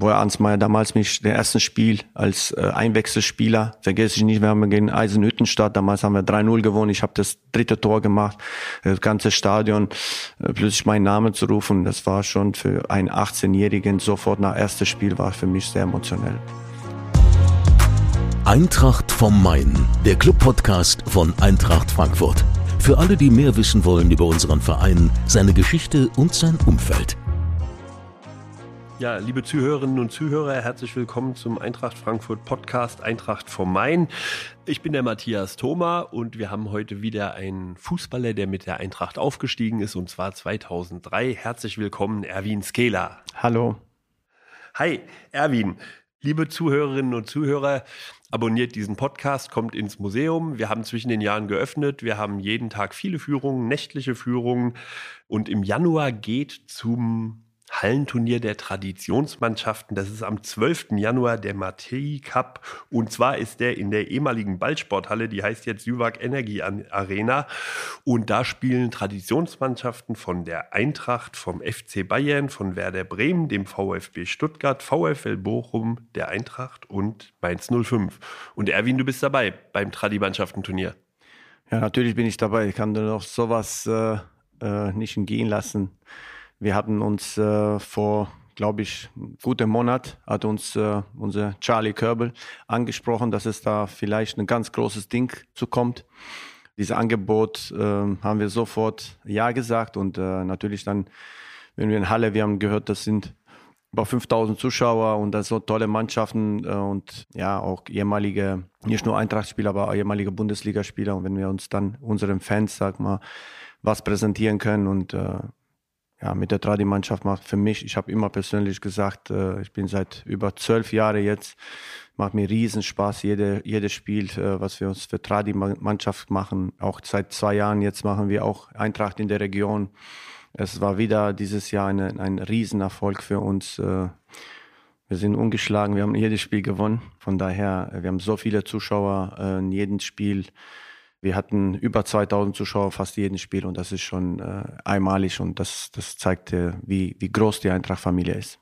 wo Ansmeier damals mich der ersten Spiel als äh, Einwechselspieler, vergesse ich nicht, wir haben gegen Eisenhüttenstadt, damals haben wir 3-0 gewonnen, ich habe das dritte Tor gemacht, das ganze Stadion, äh, plötzlich meinen Namen zu rufen, das war schon für einen 18-Jährigen sofort nach erstes Spiel war für mich sehr emotionell. Eintracht vom Main, der Club-Podcast von Eintracht Frankfurt. Für alle, die mehr wissen wollen über unseren Verein, seine Geschichte und sein Umfeld. Ja, liebe Zuhörerinnen und Zuhörer, herzlich willkommen zum Eintracht Frankfurt Podcast Eintracht vom Main. Ich bin der Matthias Thoma und wir haben heute wieder einen Fußballer, der mit der Eintracht aufgestiegen ist und zwar 2003. Herzlich willkommen, Erwin Skela. Hallo. Hi, Erwin. Liebe Zuhörerinnen und Zuhörer, abonniert diesen Podcast, kommt ins Museum. Wir haben zwischen den Jahren geöffnet. Wir haben jeden Tag viele Führungen, nächtliche Führungen. Und im Januar geht zum Hallenturnier der Traditionsmannschaften. Das ist am 12. Januar der Matei Cup. Und zwar ist der in der ehemaligen Ballsporthalle, die heißt jetzt Juvak Energie Arena. Und da spielen Traditionsmannschaften von der Eintracht, vom FC Bayern, von Werder Bremen, dem VfB Stuttgart, VfL Bochum, der Eintracht und Mainz 05. Und Erwin, du bist dabei beim Tradi-Mannschaftenturnier. Ja, natürlich bin ich dabei. Ich kann dir noch sowas äh, äh, nicht entgehen lassen. Wir hatten uns äh, vor, glaube ich, guten Monat, hat uns äh, unser Charlie Körbel angesprochen, dass es da vielleicht ein ganz großes Ding zukommt. Dieses Angebot äh, haben wir sofort Ja gesagt und äh, natürlich dann, wenn wir in Halle, wir haben gehört, das sind über 5000 Zuschauer und das so tolle Mannschaften äh, und ja auch ehemalige, nicht nur Eintrachtspieler, aber ehemalige Bundesligaspieler und wenn wir uns dann unseren Fans, sag mal, was präsentieren können und äh, ja, mit der Tradi-Mannschaft macht für mich, ich habe immer persönlich gesagt, äh, ich bin seit über zwölf Jahren jetzt, macht mir riesen Spaß, jede, jedes Spiel, äh, was wir uns für Tradi-Mannschaft machen. Auch seit zwei Jahren jetzt machen wir auch Eintracht in der Region. Es war wieder dieses Jahr eine, ein Riesenerfolg für uns. Äh, wir sind ungeschlagen, wir haben jedes Spiel gewonnen. Von daher, wir haben so viele Zuschauer äh, in jedem Spiel. Wir hatten über 2000 Zuschauer fast jedes Spiel und das ist schon äh, einmalig und das, das zeigt, äh, wie, wie groß die Eintracht-Familie ist.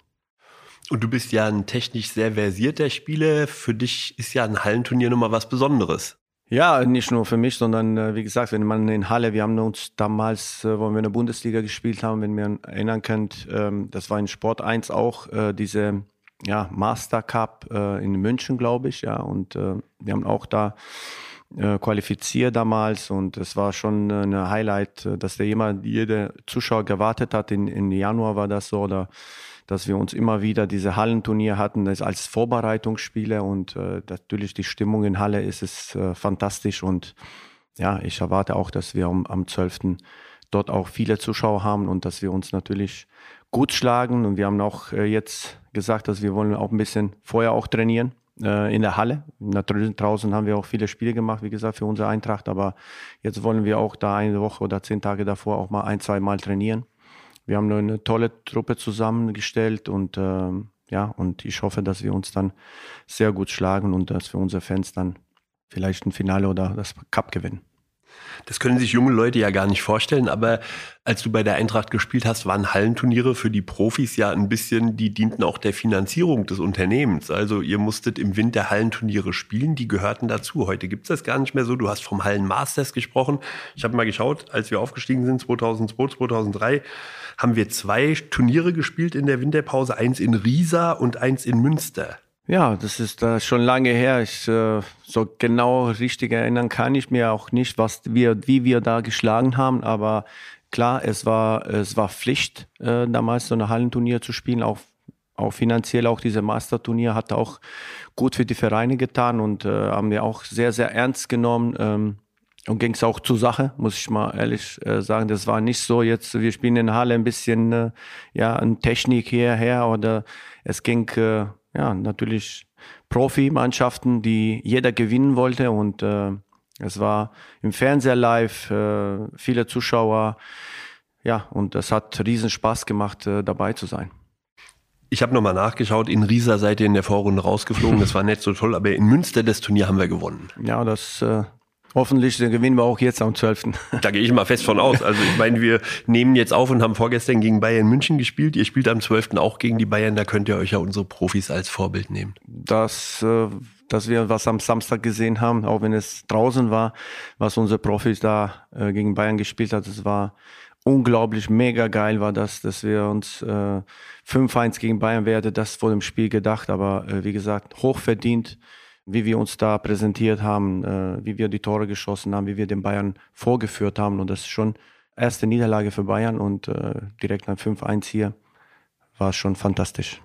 Und du bist ja ein technisch sehr versierter Spieler. Für dich ist ja ein Hallenturnier nochmal was Besonderes. Ja, nicht nur für mich, sondern äh, wie gesagt, wenn man in Halle, wir haben uns damals, äh, wo wir in der Bundesliga gespielt haben, wenn ihr erinnern könnt, ähm, das war in Sport 1 auch diese ja, Master Cup in München, glaube ich, ja, und wir haben auch da äh, qualifiziert damals und es war schon eine Highlight, äh, dass der jemand, jeder Zuschauer gewartet hat. In, in Januar war das so, oder dass wir uns immer wieder diese Hallenturnier hatten das als Vorbereitungsspiele und äh, natürlich die Stimmung in Halle ist es äh, fantastisch und ja, ich erwarte auch, dass wir am, am 12. dort auch viele Zuschauer haben und dass wir uns natürlich gut schlagen und wir haben auch äh, jetzt gesagt, dass wir wollen auch ein bisschen vorher auch trainieren äh, in der Halle. Natürlich draußen haben wir auch viele Spiele gemacht, wie gesagt, für unsere Eintracht, aber jetzt wollen wir auch da eine Woche oder zehn Tage davor auch mal ein, zwei Mal trainieren. Wir haben eine tolle Truppe zusammengestellt und äh, ja, und ich hoffe, dass wir uns dann sehr gut schlagen und dass für unsere Fans dann vielleicht ein Finale oder das Cup gewinnen. Das können sich junge Leute ja gar nicht vorstellen, aber als du bei der Eintracht gespielt hast, waren Hallenturniere für die Profis ja ein bisschen, die dienten auch der Finanzierung des Unternehmens. Also ihr musstet im Winter Hallenturniere spielen, die gehörten dazu. Heute gibt es das gar nicht mehr so. Du hast vom Hallenmasters gesprochen. Ich habe mal geschaut, als wir aufgestiegen sind, 2002, 2003, haben wir zwei Turniere gespielt in der Winterpause, eins in Riesa und eins in Münster. Ja, das ist äh, schon lange her. Ich, äh, so genau richtig erinnern kann ich mir auch nicht, was wir, wie wir da geschlagen haben. Aber klar, es war, es war Pflicht, äh, damals so ein Hallenturnier zu spielen. Auch, auch finanziell, auch diese Masterturnier hat auch gut für die Vereine getan und äh, haben wir auch sehr, sehr ernst genommen. Ähm, und ging es auch zur Sache, muss ich mal ehrlich äh, sagen. Das war nicht so jetzt, wir spielen in Halle ein bisschen, äh, ja, eine Technik hierher oder es ging, äh, ja, natürlich Profimannschaften, die jeder gewinnen wollte und äh, es war im Fernseher live, äh, viele Zuschauer, ja, und es hat riesen Spaß gemacht, äh, dabei zu sein. Ich habe nochmal nachgeschaut, in Riesa seid ihr in der Vorrunde rausgeflogen, das war nicht so toll, aber in Münster das Turnier haben wir gewonnen. Ja, das äh, Hoffentlich gewinnen wir auch jetzt am 12. Da gehe ich mal fest von aus. Also ich meine, wir nehmen jetzt auf und haben vorgestern gegen Bayern München gespielt. Ihr spielt am 12. auch gegen die Bayern. Da könnt ihr euch ja unsere Profis als Vorbild nehmen. Das, äh, dass wir was am Samstag gesehen haben, auch wenn es draußen war, was unsere Profis da äh, gegen Bayern gespielt hat, das war unglaublich mega geil war das, dass wir uns äh, 5-1 gegen Bayern, wer hätte das vor dem Spiel gedacht, aber äh, wie gesagt, hochverdient wie wir uns da präsentiert haben, äh, wie wir die Tore geschossen haben, wie wir den Bayern vorgeführt haben. Und das ist schon erste Niederlage für Bayern und äh, direkt nach 5-1 hier war schon fantastisch.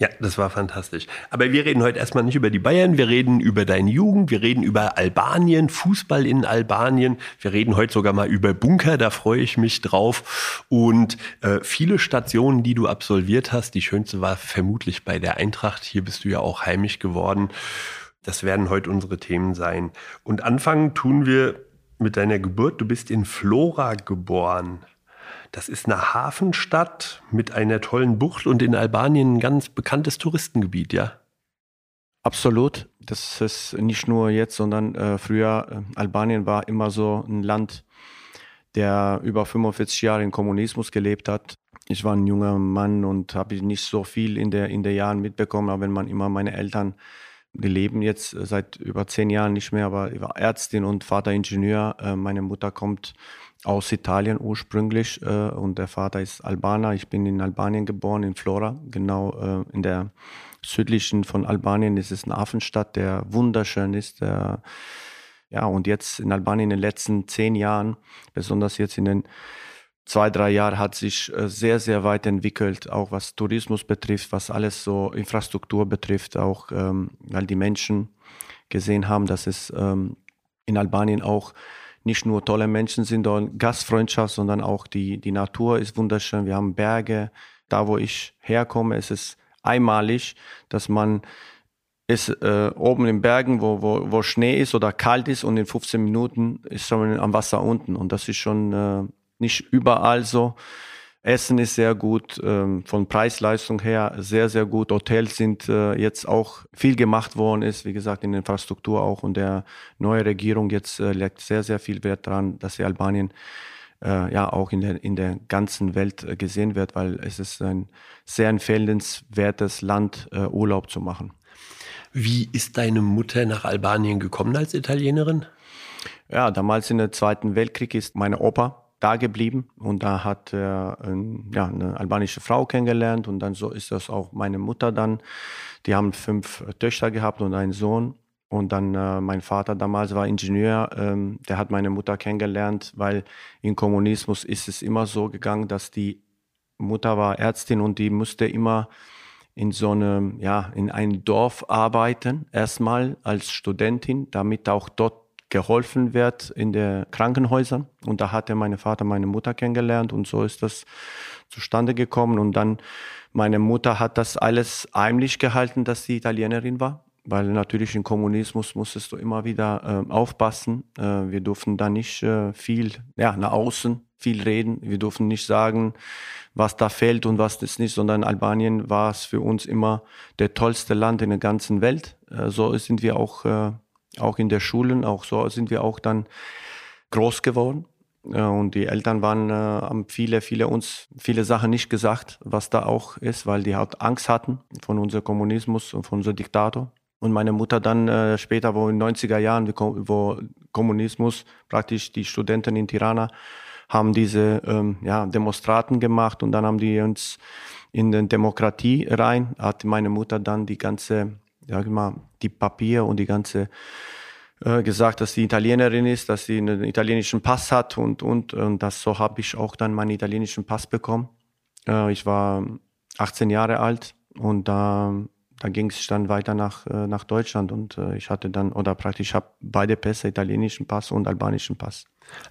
Ja, das war fantastisch. Aber wir reden heute erstmal nicht über die Bayern, wir reden über deine Jugend, wir reden über Albanien, Fußball in Albanien, wir reden heute sogar mal über Bunker, da freue ich mich drauf. Und äh, viele Stationen, die du absolviert hast, die schönste war vermutlich bei der Eintracht, hier bist du ja auch heimisch geworden. Das werden heute unsere Themen sein. Und anfangen tun wir mit deiner Geburt. Du bist in Flora geboren. Das ist eine Hafenstadt mit einer tollen Bucht und in Albanien ein ganz bekanntes Touristengebiet, ja? Absolut. Das ist nicht nur jetzt, sondern äh, früher. Äh, Albanien war immer so ein Land, der über 45 Jahre im Kommunismus gelebt hat. Ich war ein junger Mann und habe nicht so viel in der in der Jahren mitbekommen, aber wenn man immer meine Eltern wir leben jetzt seit über zehn Jahren nicht mehr, aber ich war Ärztin und Vater Ingenieur. Äh, meine Mutter kommt aus Italien ursprünglich äh, und der Vater ist Albaner. Ich bin in Albanien geboren, in Flora, genau äh, in der südlichen von Albanien. Es ist eine Hafenstadt, der wunderschön ist. Ja, und jetzt in Albanien in den letzten zehn Jahren, besonders jetzt in den zwei, drei Jahre hat sich äh, sehr, sehr weit entwickelt, auch was Tourismus betrifft, was alles so Infrastruktur betrifft, auch ähm, weil die Menschen gesehen haben, dass es ähm, in Albanien auch nicht nur tolle Menschen sind und Gastfreundschaft, sondern auch die, die Natur ist wunderschön. Wir haben Berge. Da, wo ich herkomme, ist es einmalig, dass man ist äh, oben in Bergen, wo, wo, wo Schnee ist oder kalt ist und in 15 Minuten ist man am Wasser unten. Und das ist schon äh, nicht überall so. Essen ist sehr gut, ähm, von Preis-Leistung her sehr, sehr gut. Hotels sind äh, jetzt auch viel gemacht worden ist, wie gesagt, in der Infrastruktur auch. Und der neue Regierung jetzt äh, legt sehr, sehr viel Wert daran, dass sie Albanien äh, ja auch in der, in der ganzen Welt äh, gesehen wird, weil es ist ein sehr empfehlenswertes Land, äh, Urlaub zu machen. Wie ist deine Mutter nach Albanien gekommen als Italienerin? Ja, damals in der Zweiten Weltkrieg ist meine Opa da geblieben und da hat er äh, ja, eine albanische Frau kennengelernt und dann so ist das auch meine Mutter dann. Die haben fünf Töchter gehabt und einen Sohn. Und dann äh, mein Vater damals war Ingenieur, ähm, der hat meine Mutter kennengelernt, weil im Kommunismus ist es immer so gegangen, dass die Mutter war Ärztin und die musste immer in so einem, ja, in einem Dorf arbeiten, erstmal als Studentin, damit auch dort geholfen wird in den Krankenhäusern. Und da hatte mein Vater meine Mutter kennengelernt und so ist das zustande gekommen. Und dann meine Mutter hat das alles heimlich gehalten, dass sie Italienerin war. Weil natürlich im Kommunismus musstest du immer wieder äh, aufpassen. Äh, wir durften da nicht äh, viel ja, nach außen viel reden. Wir durften nicht sagen, was da fehlt und was das nicht, sondern Albanien war es für uns immer der tollste Land in der ganzen Welt. Äh, so sind wir auch äh, auch in der Schulen, auch so sind wir auch dann groß geworden. Und die Eltern waren, äh, haben viele, viele uns viele Sachen nicht gesagt, was da auch ist, weil die halt Angst hatten von unserem Kommunismus und von unserem Diktator. Und meine Mutter dann äh, später, wo in den 90er Jahren, wo Kommunismus praktisch die Studenten in Tirana haben diese ähm, ja, Demonstraten gemacht und dann haben die uns in die Demokratie rein, hat meine Mutter dann die ganze ich mal, die Papier und die ganze äh, gesagt, dass sie Italienerin ist, dass sie einen italienischen Pass hat und und und das so habe ich auch dann meinen italienischen Pass bekommen. Äh, ich war 18 Jahre alt und da da ging es dann weiter nach äh, nach Deutschland und ich hatte dann oder praktisch habe beide Pässe, italienischen Pass und albanischen Pass.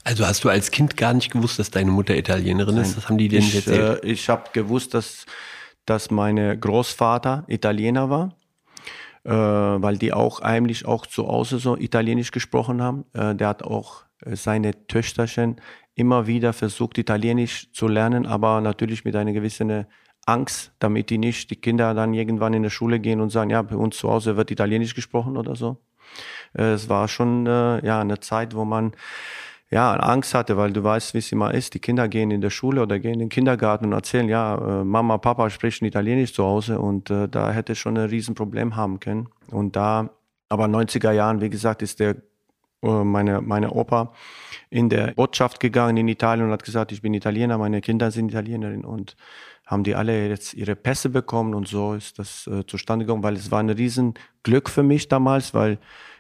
Also hast du als Kind gar nicht gewusst, dass deine Mutter Italienerin Nein. ist? Das haben die dir nicht erzählt? Äh, ich habe gewusst, dass dass meine Großvater Italiener war äh, weil die auch eigentlich auch zu Hause so Italienisch gesprochen haben. Äh, der hat auch äh, seine Töchterchen immer wieder versucht, Italienisch zu lernen, aber natürlich mit einer gewissen Angst, damit die nicht, die Kinder dann irgendwann in der Schule gehen und sagen, ja, bei uns zu Hause wird Italienisch gesprochen oder so. Äh, es war schon äh, ja eine Zeit, wo man ja, Angst hatte, weil du weißt, wie es immer ist. Die Kinder gehen in der Schule oder gehen in den Kindergarten und erzählen, ja, äh, Mama, Papa sprechen Italienisch zu Hause und äh, da hätte schon ein Riesenproblem haben können. Und da, aber 90er Jahren, wie gesagt, ist der äh, meine, meine Opa in der Botschaft gegangen in Italien und hat gesagt, ich bin Italiener, meine Kinder sind Italienerin und haben die alle jetzt ihre Pässe bekommen und so ist das äh, zustande gekommen, weil es war ein Riesenglück für mich damals, weil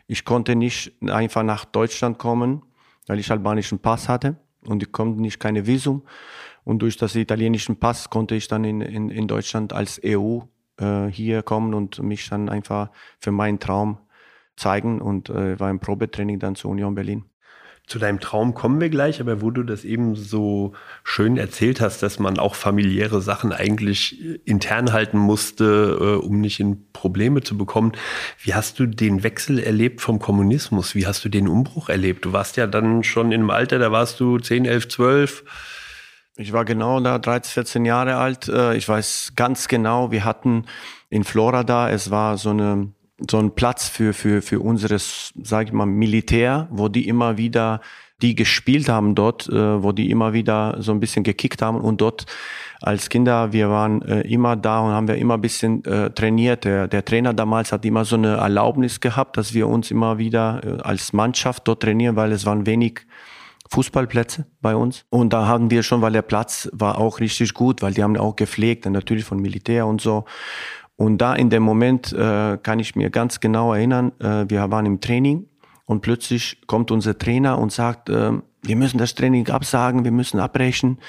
ich konnte nicht einfach nach Deutschland kommen weil ich albanischen Pass hatte und ich konnte nicht keine Visum. Und durch das italienischen Pass konnte ich dann in, in, in Deutschland als EU äh, hier kommen und mich dann einfach für meinen Traum zeigen und äh, war im Probetraining dann zur Union Berlin. Zu deinem Traum kommen wir gleich, aber wo du das eben so schön erzählt hast, dass man auch familiäre Sachen eigentlich äh, intern halten musste, äh, um nicht in Probleme zu bekommen. Wie hast du den Wechsel erlebt vom Kommunismus? Wie hast du den Umbruch erlebt? Du warst ja dann schon im Alter, da warst du 10, 11, 12. Ich war genau da 13, 14 Jahre alt. Äh, ich weiß ganz genau, wir hatten in Florida, es war so eine so ein Platz für, für, für unseres, sag ich mal, Militär, wo die immer wieder, die gespielt haben dort, äh, wo die immer wieder so ein bisschen gekickt haben und dort als Kinder, wir waren äh, immer da und haben wir immer ein bisschen äh, trainiert. Der, der Trainer damals hat immer so eine Erlaubnis gehabt, dass wir uns immer wieder äh, als Mannschaft dort trainieren, weil es waren wenig Fußballplätze bei uns. Und da haben wir schon, weil der Platz war auch richtig gut, weil die haben auch gepflegt, natürlich von Militär und so. Und da in dem Moment äh, kann ich mir ganz genau erinnern, äh, wir waren im Training und plötzlich kommt unser Trainer und sagt, äh, wir müssen das Training absagen, wir müssen abbrechen.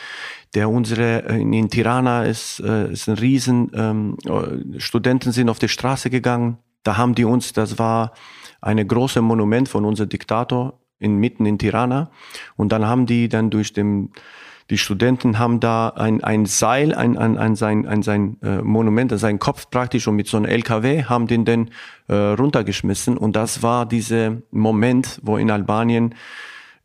Der unsere äh, in Tirana ist, äh, ist ein Riesen. Ähm, äh, Studenten sind auf die Straße gegangen. Da haben die uns, das war eine große Monument von unserem Diktator in, mitten in Tirana. Und dann haben die dann durch den die Studenten haben da ein, ein Seil ein, ein, ein sein, ein sein äh, Monument, sein Kopf praktisch und mit so einem LKW haben den dann äh, runtergeschmissen. Und das war dieser Moment, wo in Albanien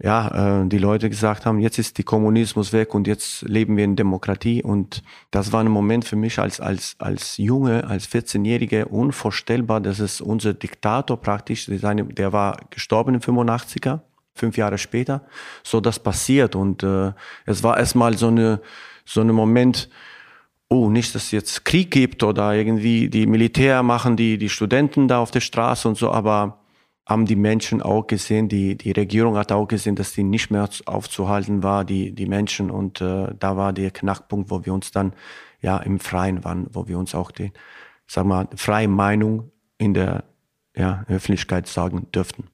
ja, äh, die Leute gesagt haben, jetzt ist die Kommunismus weg und jetzt leben wir in Demokratie. Und das war ein Moment für mich als, als, als Junge, als 14-Jährige unvorstellbar, dass es unser Diktator praktisch, der war gestorben im 85er, fünf Jahre später, so das passiert. Und äh, es war erstmal so eine so ein Moment, oh, nicht, dass es jetzt Krieg gibt oder irgendwie die Militär machen die, die Studenten da auf der Straße und so, aber haben die Menschen auch gesehen, die, die Regierung hat auch gesehen, dass die nicht mehr aufzuhalten war, die, die Menschen. Und äh, da war der Knackpunkt, wo wir uns dann ja im Freien waren, wo wir uns auch die, sag mal, freie Meinung in der ja, Öffentlichkeit sagen dürften.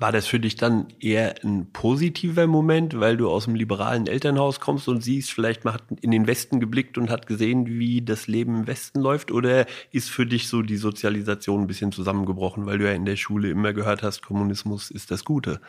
War das für dich dann eher ein positiver Moment, weil du aus dem liberalen Elternhaus kommst und siehst, vielleicht hat in den Westen geblickt und hat gesehen, wie das Leben im Westen läuft? Oder ist für dich so die Sozialisation ein bisschen zusammengebrochen, weil du ja in der Schule immer gehört hast, Kommunismus ist das Gute?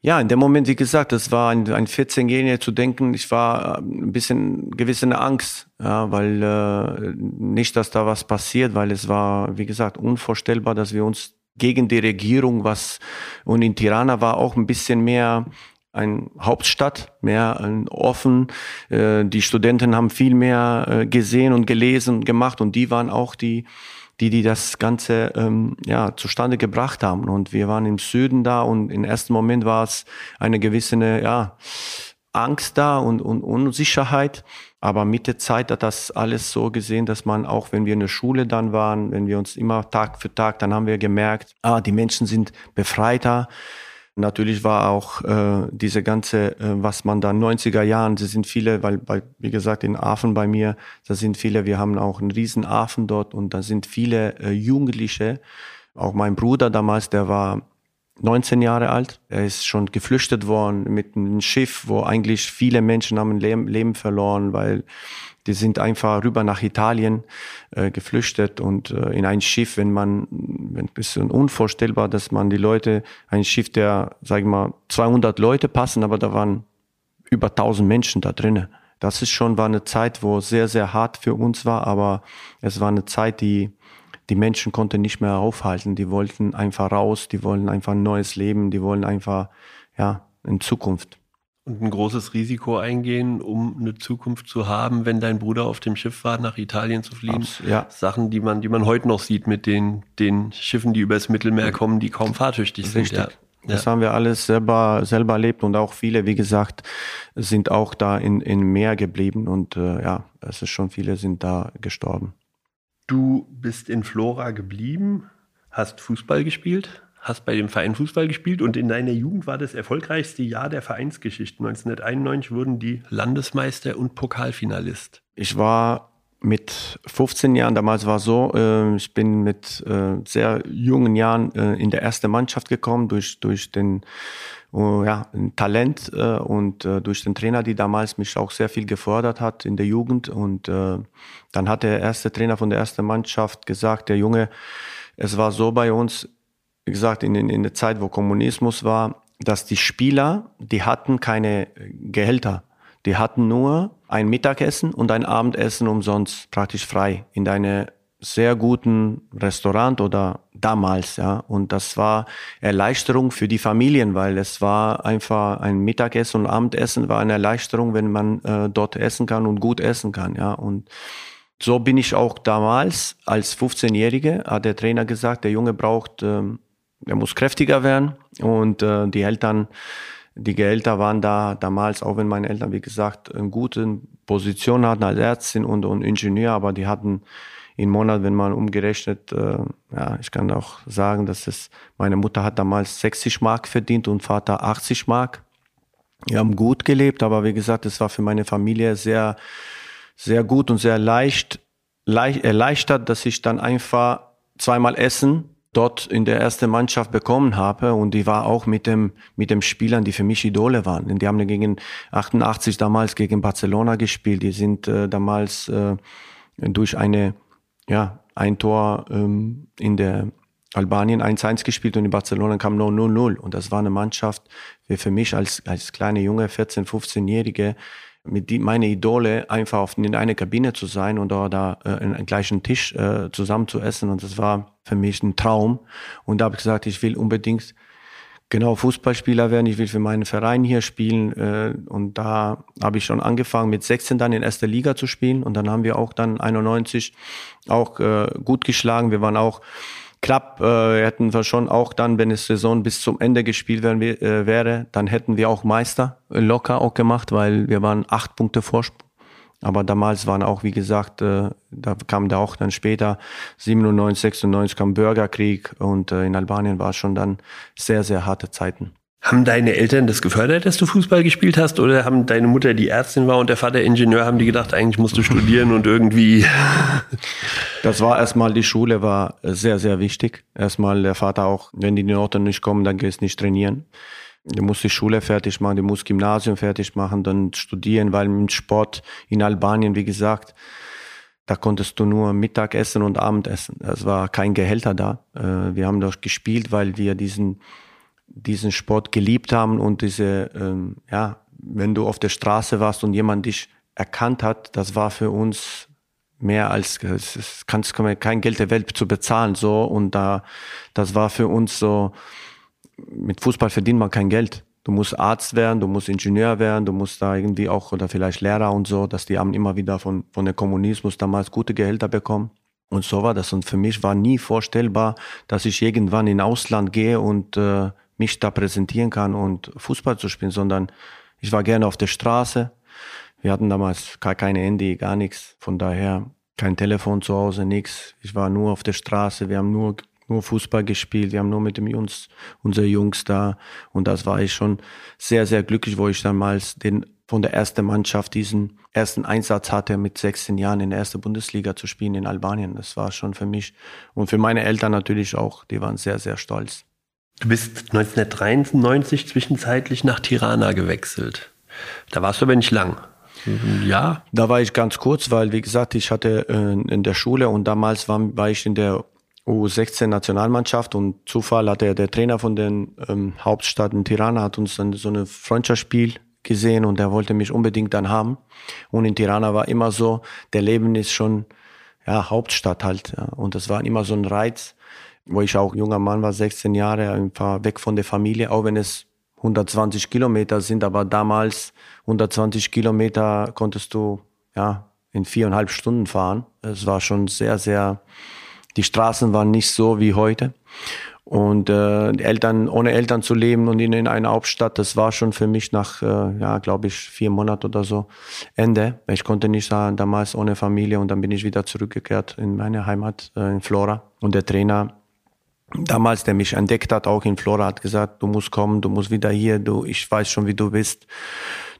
Ja, in dem Moment, wie gesagt, das war ein, ein 14-Jähriger zu denken, ich war äh, ein bisschen gewisse Angst, ja, weil äh, nicht, dass da was passiert, weil es war, wie gesagt, unvorstellbar, dass wir uns gegen die Regierung, was und in Tirana war auch ein bisschen mehr ein Hauptstadt, mehr ein offen. Äh, die Studenten haben viel mehr äh, gesehen und gelesen und gemacht und die waren auch die, die, die das Ganze ähm, ja, zustande gebracht haben. Und wir waren im Süden da und im ersten Moment war es eine gewisse ja, Angst da und, und Unsicherheit. Aber mit der Zeit hat das alles so gesehen, dass man auch, wenn wir in der Schule dann waren, wenn wir uns immer Tag für Tag, dann haben wir gemerkt, ah, die Menschen sind befreiter. Natürlich war auch äh, diese ganze, äh, was man da 90er Jahren, das sind viele, weil, weil wie gesagt in Aachen bei mir, da sind viele, wir haben auch einen riesen Aachen dort und da sind viele äh, Jugendliche. Auch mein Bruder damals, der war 19 Jahre alt. Er ist schon geflüchtet worden mit einem Schiff, wo eigentlich viele Menschen haben Leben, verloren, weil die sind einfach rüber nach Italien äh, geflüchtet und äh, in ein Schiff, wenn man, wenn, ist unvorstellbar, dass man die Leute, ein Schiff, der, sag ich mal, 200 Leute passen, aber da waren über 1000 Menschen da drinnen. Das ist schon, war eine Zeit, wo sehr, sehr hart für uns war, aber es war eine Zeit, die, die Menschen konnten nicht mehr aufhalten. Die wollten einfach raus, die wollen einfach ein neues Leben, die wollen einfach, ja, in Zukunft. und ein großes Risiko eingehen, um eine Zukunft zu haben, wenn dein Bruder auf dem Schiff war, nach Italien zu fliehen. Abs ja. Sachen, die man, die man heute noch sieht mit den, den Schiffen, die übers Mittelmeer kommen, die kaum fahrtüchtig Richtig. sind. Ja. Das ja. haben wir alles selber, selber erlebt und auch viele, wie gesagt, sind auch da in, in Meer geblieben und äh, ja, es ist schon viele sind da gestorben. Du bist in Flora geblieben, hast Fußball gespielt, hast bei dem Verein Fußball gespielt und in deiner Jugend war das erfolgreichste Jahr der Vereinsgeschichte. 1991 wurden die Landesmeister und Pokalfinalist. Ich war mit 15 Jahren, damals war so, äh, ich bin mit äh, sehr jungen Jahren äh, in der erste Mannschaft gekommen durch, durch den uh, ja, Talent äh, und äh, durch den Trainer, die damals mich auch sehr viel gefordert hat in der Jugend. Und äh, dann hat der erste Trainer von der ersten Mannschaft gesagt, der Junge, es war so bei uns, wie gesagt, in, in, in der Zeit, wo Kommunismus war, dass die Spieler, die hatten keine Gehälter. Die hatten nur ein Mittagessen und ein Abendessen umsonst praktisch frei in deine sehr guten Restaurant oder damals, ja. Und das war Erleichterung für die Familien, weil es war einfach ein Mittagessen und Abendessen war eine Erleichterung, wenn man äh, dort essen kann und gut essen kann, ja. Und so bin ich auch damals als 15-Jährige, hat der Trainer gesagt, der Junge braucht, ähm, er muss kräftiger werden und äh, die Eltern, die Gehälter waren da damals, auch wenn meine Eltern, wie gesagt, eine gute Position hatten als Ärztin und, und Ingenieur, aber die hatten im Monat, wenn man umgerechnet, äh, ja, ich kann auch sagen, dass es, meine Mutter hat damals 60 Mark verdient und Vater 80 Mark. Wir haben gut gelebt, aber wie gesagt, es war für meine Familie sehr, sehr gut und sehr leicht, leicht erleichtert, dass ich dann einfach zweimal Essen dort in der ersten Mannschaft bekommen habe und die war auch mit dem mit dem Spielern, die für mich Idole waren. Denn die haben gegen 88 damals gegen Barcelona gespielt. Die sind äh, damals äh, durch eine ja, ein Tor ähm, in der Albanien 1-1 gespielt und in Barcelona kam nur 0-0. Und das war eine Mannschaft, wie für mich als, als kleine Junge, 14-, 15-Jährige, mit die, meine Idole einfach auf, in einer Kabine zu sein und da, da äh, an gleichen Tisch äh, zusammen zu essen. Und das war für mich ein Traum. Und da habe ich gesagt, ich will unbedingt genau Fußballspieler werden. Ich will für meinen Verein hier spielen. Äh, und da habe ich schon angefangen mit 16 dann in erster Liga zu spielen. Und dann haben wir auch dann 91 auch äh, gut geschlagen. Wir waren auch knapp, äh, hätten wir schon auch dann, wenn es Saison bis zum Ende gespielt werden, äh, wäre, dann hätten wir auch Meister locker auch gemacht, weil wir waren acht Punkte Vorsprung. Aber damals waren auch, wie gesagt, äh, da kam da auch dann später, 97, 96 kam Bürgerkrieg und äh, in Albanien war es schon dann sehr, sehr harte Zeiten. Haben deine Eltern das gefördert, dass du Fußball gespielt hast? Oder haben deine Mutter, die Ärztin war und der Vater Ingenieur, haben die gedacht, eigentlich musst du studieren und irgendwie. Das war erstmal, die Schule war sehr, sehr wichtig. Erstmal der Vater auch, wenn die Noten nicht kommen, dann gehst du nicht trainieren. Du musst die Schule fertig machen, du musst Gymnasium fertig machen, dann studieren, weil im Sport in Albanien, wie gesagt, da konntest du nur Mittagessen und Abendessen. Es war kein Gehälter da. Äh, wir haben doch gespielt, weil wir diesen, diesen Sport geliebt haben und diese, ähm, ja, wenn du auf der Straße warst und jemand dich erkannt hat, das war für uns mehr als es kannst kein Geld der Welt zu bezahlen so und da das war für uns so mit Fußball verdient man kein Geld. Du musst Arzt werden, du musst Ingenieur werden, du musst da irgendwie auch oder vielleicht Lehrer und so, dass die haben immer wieder von, von der Kommunismus damals gute Gehälter bekommen. Und so war das. Und für mich war nie vorstellbar, dass ich irgendwann in Ausland gehe und äh, mich da präsentieren kann und Fußball zu spielen, sondern ich war gerne auf der Straße. Wir hatten damals gar keine Handy, gar nichts. Von daher kein Telefon zu Hause, nichts. Ich war nur auf der Straße. Wir haben nur nur Fußball gespielt, wir haben nur mit dem Jungs, unsere Jungs da und das war ich schon sehr, sehr glücklich, wo ich damals den von der ersten Mannschaft diesen ersten Einsatz hatte, mit 16 Jahren in der ersten Bundesliga zu spielen in Albanien. Das war schon für mich und für meine Eltern natürlich auch, die waren sehr, sehr stolz. Du bist 1993 zwischenzeitlich nach Tirana gewechselt. Da warst du aber nicht lang. Ja. Da war ich ganz kurz, weil, wie gesagt, ich hatte äh, in der Schule und damals war, war ich in der U16-Nationalmannschaft und Zufall hat der, der Trainer von den ähm, Hauptstadt in Tirana hat uns dann so ein Freundschaftsspiel gesehen und er wollte mich unbedingt dann haben. Und in Tirana war immer so, der Leben ist schon ja, Hauptstadt halt. Ja. Und das war immer so ein Reiz, wo ich auch junger Mann war, 16 Jahre, einfach weg von der Familie, auch wenn es 120 Kilometer sind, aber damals 120 Kilometer konntest du ja in viereinhalb Stunden fahren. Es war schon sehr, sehr, die Straßen waren nicht so wie heute. Und äh, Eltern, ohne Eltern zu leben und in, in einer Hauptstadt, das war schon für mich nach, äh, ja, glaube ich, vier Monaten oder so Ende. Ich konnte nicht sagen, damals ohne Familie und dann bin ich wieder zurückgekehrt in meine Heimat äh, in Flora. Und der Trainer damals, der mich entdeckt hat, auch in Flora, hat gesagt, du musst kommen, du musst wieder hier, du, ich weiß schon, wie du bist.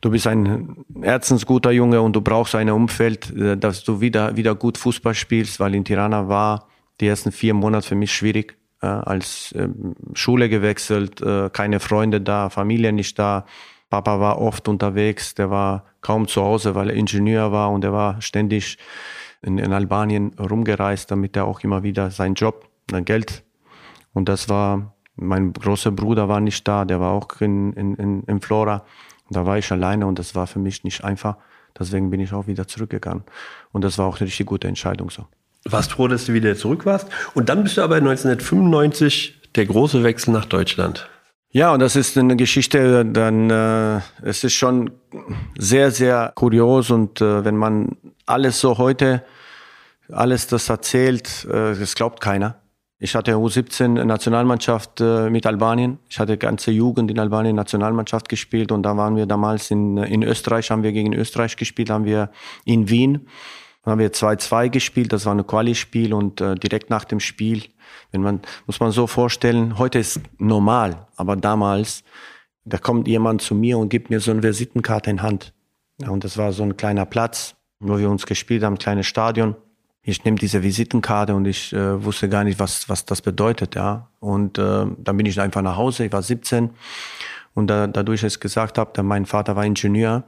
Du bist ein herzensguter Junge und du brauchst ein Umfeld, äh, dass du wieder, wieder gut Fußball spielst, weil in Tirana war die ersten vier Monate für mich schwierig äh, als äh, Schule gewechselt, äh, keine Freunde da, Familie nicht da. Papa war oft unterwegs, der war kaum zu Hause, weil er Ingenieur war und er war ständig in, in Albanien rumgereist, damit er auch immer wieder seinen Job, sein Geld. Und das war, mein großer Bruder war nicht da, der war auch in, in, in, Flora. Da war ich alleine und das war für mich nicht einfach. Deswegen bin ich auch wieder zurückgegangen. Und das war auch eine richtig gute Entscheidung so warst froh, dass du wieder zurück warst. Und dann bist du aber 1995 der große Wechsel nach Deutschland. Ja, und das ist eine Geschichte, dann äh, es ist schon sehr, sehr kurios und äh, wenn man alles so heute, alles das erzählt, äh, das glaubt keiner. Ich hatte U17 Nationalmannschaft äh, mit Albanien. Ich hatte ganze Jugend in Albanien Nationalmannschaft gespielt und da waren wir damals in, in Österreich, haben wir gegen Österreich gespielt, haben wir in Wien dann haben wir 2-2 gespielt, das war ein Quali-Spiel und äh, direkt nach dem Spiel, wenn man, muss man so vorstellen, heute ist normal, aber damals, da kommt jemand zu mir und gibt mir so eine Visitenkarte in Hand. Ja, und das war so ein kleiner Platz, wo wir uns gespielt haben, ein kleines Stadion. Ich nehme diese Visitenkarte und ich äh, wusste gar nicht, was, was das bedeutet, ja. Und äh, dann bin ich einfach nach Hause, ich war 17. Und da, dadurch, dass ich gesagt habe, mein Vater war Ingenieur,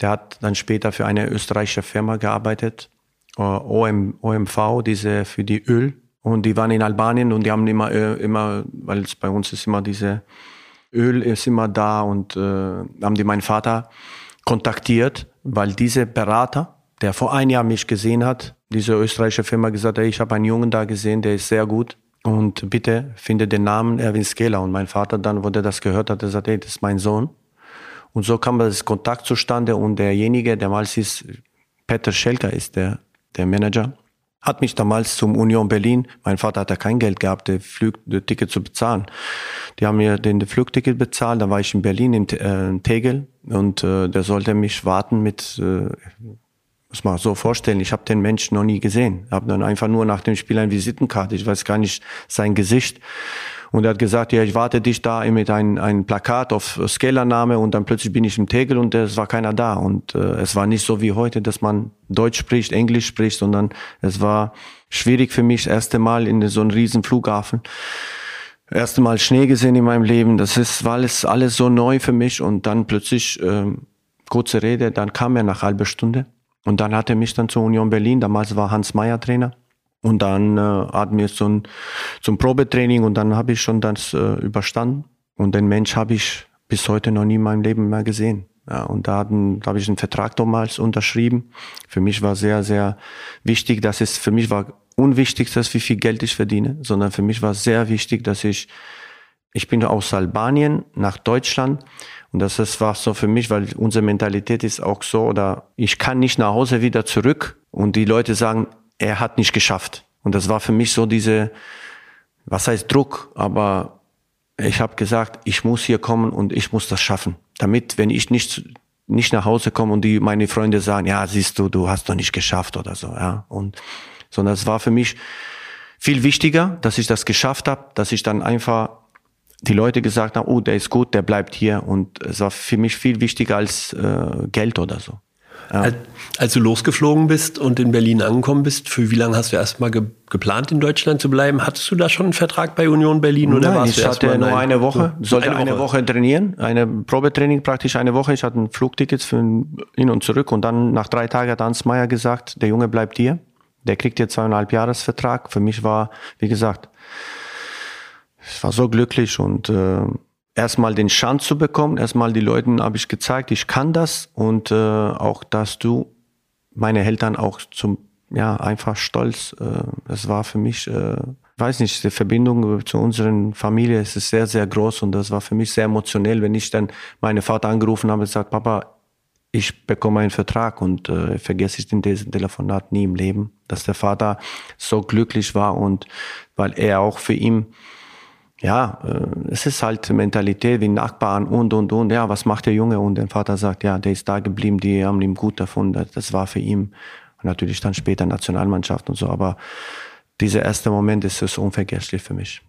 der hat dann später für eine österreichische Firma gearbeitet OM, OMV, diese für die Öl. Und die waren in Albanien und die haben immer, äh, immer, weil es bei uns ist immer diese Öl ist immer da und äh, haben die meinen Vater kontaktiert, weil diese Berater, der vor ein Jahr mich gesehen hat, diese österreichische Firma gesagt, hat, ich habe einen Jungen da gesehen, der ist sehr gut und bitte finde den Namen Erwin Skela. Und mein Vater dann, wo der das gehört hat, der sagt, hey, das ist mein Sohn. Und so kam das Kontakt zustande und derjenige, der mal ist, Peter Schelker ist der der Manager, hat mich damals zum Union Berlin, mein Vater hatte kein Geld gehabt, das Flugticket zu bezahlen. Die haben mir den Flugticket bezahlt, da war ich in Berlin, in, äh, in Tegel und äh, der sollte mich warten mit, äh, muss man so vorstellen, ich habe den Menschen noch nie gesehen. habe dann einfach nur nach dem Spiel eine Visitenkarte, ich weiß gar nicht sein Gesicht. Und er hat gesagt, ja, ich warte dich da mit einem ein Plakat auf Scaler-Name und dann plötzlich bin ich im Tegel und es war keiner da. Und äh, es war nicht so wie heute, dass man Deutsch spricht, Englisch spricht, sondern es war schwierig für mich, das erste Mal in so einem riesen Flughafen. Erste Mal Schnee gesehen in meinem Leben. Das ist, war alles, alles so neu für mich und dann plötzlich, ähm, kurze Rede, dann kam er nach halber Stunde und dann hat er mich dann zur Union Berlin, damals war Hans Meyer Trainer und dann äh, hatten wir so ein, ein Probetraining und dann habe ich schon das äh, überstanden. Und den Mensch habe ich bis heute noch nie in meinem Leben mehr gesehen. Ja, und da habe ich einen Vertrag damals unterschrieben. Für mich war sehr, sehr wichtig, dass es für mich war unwichtig, dass wie viel Geld ich verdiene, sondern für mich war sehr wichtig, dass ich, ich bin aus Albanien nach Deutschland und das, das war so für mich, weil unsere Mentalität ist auch so, oder ich kann nicht nach Hause wieder zurück und die Leute sagen, er hat nicht geschafft. Und das war für mich so diese, was heißt Druck, aber ich habe gesagt, ich muss hier kommen und ich muss das schaffen, damit, wenn ich nicht nicht nach Hause komme und die meine Freunde sagen, ja, siehst du, du hast doch nicht geschafft oder so, ja. Und sondern es war für mich viel wichtiger, dass ich das geschafft habe, dass ich dann einfach die Leute gesagt haben, oh, der ist gut, der bleibt hier und es war für mich viel wichtiger als äh, Geld oder so. Ja. Als, du losgeflogen bist und in Berlin angekommen bist, für wie lange hast du erstmal ge geplant, in Deutschland zu bleichen? Hattest du da schon einen Vertrag bei Union Berlin oder Nein, warst ich du hatte nur eine Woche, so, sollte eine Woche. eine Woche. trainieren, eine Probetraining praktisch eine Woche. Ich hatte ein Flugticket für hin und zurück und dann nach drei Tagen hat Hans Meyer gesagt, der Junge bleibt hier, der kriegt hier zweieinhalb Jahresvertrag. Für mich war, wie gesagt, ich war so glücklich und äh, erstmal den Chance zu bekommen, erstmal die Leuten habe ich gezeigt, ich kann das. Und äh, auch, dass du meine Eltern auch zum ja einfach stolz. Äh, das war für mich, äh, weiß nicht, die Verbindung zu unserer Familie ist sehr, sehr groß. Und das war für mich sehr emotionell, wenn ich dann meinen Vater angerufen habe und gesagt, Papa, ich bekomme einen Vertrag. Und äh, vergesse ich diesem Telefonat nie im Leben, dass der Vater so glücklich war. Und weil er auch für ihn, ja, äh, es ist halt Mentalität wie Nachbarn und und und, ja, was macht der Junge? Und der Vater sagt, ja, der ist da geblieben, die haben ihm gut davon, das war für ihn natürlich dann später Nationalmannschaft und so, aber dieser erste Moment ist es unvergesslich für mich.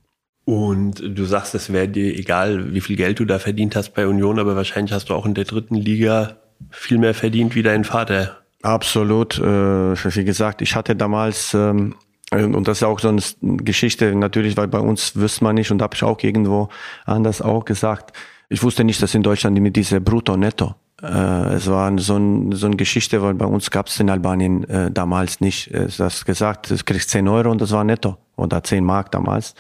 Und du sagst, es wäre dir egal, wie viel Geld du da verdient hast bei Union, aber wahrscheinlich hast du auch in der dritten Liga viel mehr verdient wie dein Vater. Absolut. Äh, wie gesagt, ich hatte damals, ähm, und das ist auch so eine Geschichte, natürlich, weil bei uns wüsste man nicht, und habe ich auch irgendwo anders auch gesagt, ich wusste nicht, dass in Deutschland mit diese Brutto-Netto, äh, es war so, ein, so eine Geschichte, weil bei uns gab es in Albanien äh, damals nicht. Es hast gesagt, du kriegst 10 Euro und das war netto oder 10 Mark damals.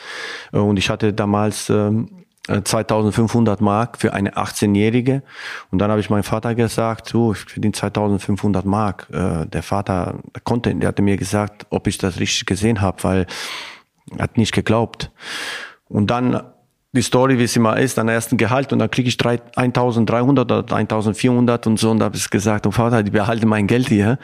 Und ich hatte damals ähm, 2500 äh, Mark für eine 18-Jährige. Und dann habe ich meinem Vater gesagt, du, ich verdiene 2500 Mark. Äh, der Vater konnte, der hatte mir gesagt, ob ich das richtig gesehen habe, weil er hat nicht geglaubt. Und dann die Story, wie es immer ist, an ersten Gehalt und dann kriege ich 3, 1300 oder 1400 und so und da habe ich gesagt, oh Vater, die behalten mein Geld hier,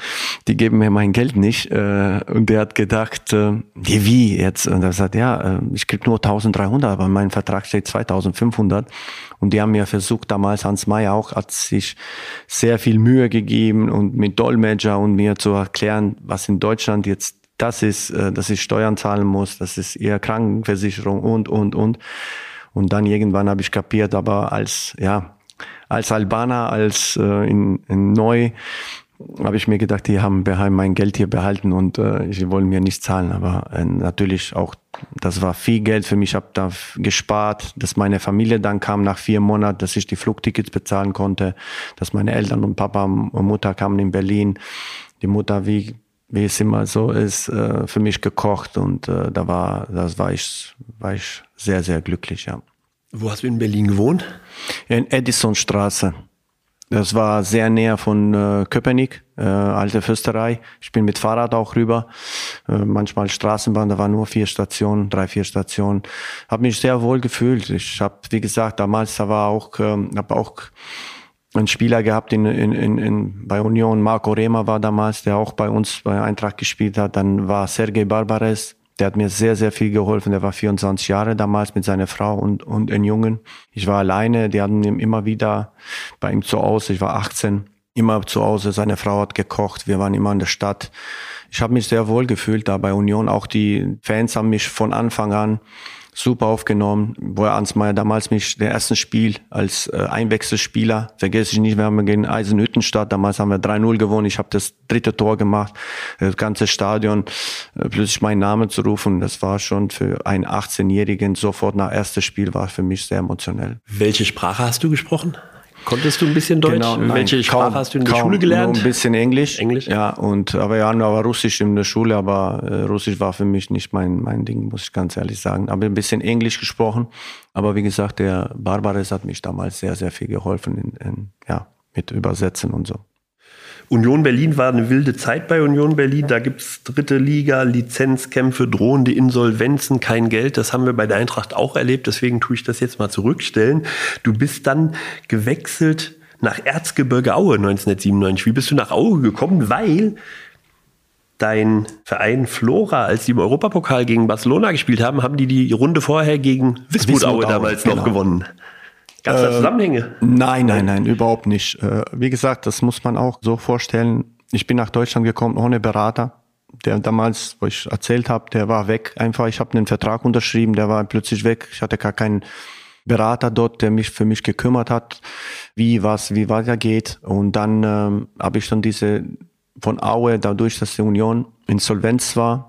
die geben mir mein Geld nicht äh, und der hat gedacht, äh, wie jetzt? Und er sagt, ja, äh, ich krieg nur 1300, aber mein Vertrag steht 2500 und die haben mir versucht, damals Hans Mayer auch, hat sich sehr viel Mühe gegeben und mit Dolmetscher und mir zu erklären, was in Deutschland jetzt das ist, dass ich Steuern zahlen muss, das ist eher Krankenversicherung und, und, und. Und dann irgendwann habe ich kapiert, aber als, ja, als Albaner, als äh, in, in neu, habe ich mir gedacht, die haben mein Geld hier behalten und äh, sie wollen mir nicht zahlen. Aber äh, natürlich auch, das war viel Geld für mich. Ich habe da gespart, dass meine Familie dann kam nach vier Monaten, dass ich die Flugtickets bezahlen konnte, dass meine Eltern und Papa und Mutter kamen in Berlin. Die Mutter, wie, wie es immer so ist, äh, für mich gekocht und äh, da war, das war ich, war ich sehr, sehr glücklich, ja. Wo hast du in Berlin gewohnt? In Edisonstraße. Das war sehr näher von äh, Köpenick, äh, alte Fürsterei. Ich bin mit Fahrrad auch rüber. Äh, manchmal Straßenbahn, da waren nur vier Stationen, drei, vier Stationen. Habe mich sehr wohl gefühlt. Ich habe, wie gesagt, damals da war auch, ähm, habe auch einen Spieler gehabt in, in, in, in, bei Union. Marco Rema war damals, der auch bei uns bei Eintracht gespielt hat. Dann war Sergei Barbares, der hat mir sehr, sehr viel geholfen. Der war 24 Jahre damals mit seiner Frau und, und einem Jungen. Ich war alleine. Die hatten ihm immer wieder bei ihm zu Hause. Ich war 18. Immer zu Hause. Seine Frau hat gekocht. Wir waren immer in der Stadt. Ich habe mich sehr wohl gefühlt da bei Union. Auch die Fans haben mich von Anfang an super aufgenommen. Wo er Ansmeier damals mich der ersten Spiel als äh, Einwechselspieler, vergesse ich nicht, wir haben gegen Eisenhüttenstadt, damals haben wir 3-0 gewonnen, ich habe das dritte Tor gemacht, das ganze Stadion, äh, plötzlich meinen Namen zu rufen, das war schon für einen 18-Jährigen sofort nach erstes Spiel war für mich sehr emotionell. Welche Sprache hast du gesprochen? Konntest du ein bisschen Deutsch? Genau, nein, Welche Sprache kaum, hast du in der kaum, Schule gelernt? Nur ein bisschen Englisch. Englisch? Ja, und, aber ja, aber Russisch in der Schule, aber äh, Russisch war für mich nicht mein, mein Ding, muss ich ganz ehrlich sagen. Aber ein bisschen Englisch gesprochen. Aber wie gesagt, der Barbares hat mich damals sehr, sehr viel geholfen in, in, ja, mit Übersetzen und so. Union Berlin war eine wilde Zeit bei Union Berlin. Da gibt es dritte Liga, Lizenzkämpfe, drohende Insolvenzen, kein Geld. Das haben wir bei der Eintracht auch erlebt. Deswegen tue ich das jetzt mal zurückstellen. Du bist dann gewechselt nach Erzgebirge Aue 1997. Wie bist du nach Aue gekommen? Weil dein Verein Flora, als die im Europapokal gegen Barcelona gespielt haben, haben die die Runde vorher gegen Wismut Aue damals genau. noch gewonnen. Gab es da ähm, Zusammenhänge? Nein, nein, nein, überhaupt nicht. Äh, wie gesagt, das muss man auch so vorstellen. Ich bin nach Deutschland gekommen ohne Berater. Der damals, wo ich erzählt habe, der war weg. Einfach, ich habe einen Vertrag unterschrieben, der war plötzlich weg. Ich hatte gar keinen Berater dort, der mich für mich gekümmert hat, wie was, wie weitergeht. Und dann ähm, habe ich dann diese von Aue, dadurch, dass die Union Insolvenz war, äh,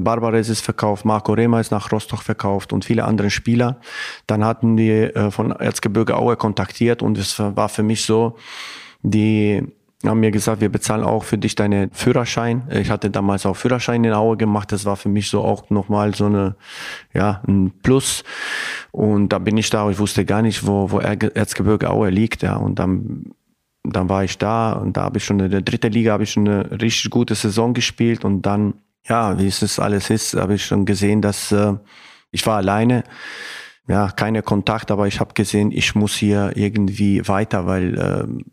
Barbares ist verkauft, Marco Rema ist nach Rostock verkauft und viele andere Spieler. Dann hatten die äh, von Erzgebirge Aue kontaktiert und es war für mich so, die haben mir gesagt, wir bezahlen auch für dich deinen Führerschein. Ich hatte damals auch Führerschein in Aue gemacht. Das war für mich so auch nochmal so eine, ja, ein Plus. Und da bin ich da, ich wusste gar nicht, wo, wo Erzgebirge Aue liegt, ja. Und dann, dann war ich da und da habe ich schon in der dritten Liga habe ich schon eine richtig gute Saison gespielt und dann ja, wie es alles ist, habe ich schon gesehen, dass äh, ich war alleine. Ja, keine Kontakt, aber ich habe gesehen, ich muss hier irgendwie weiter, weil äh,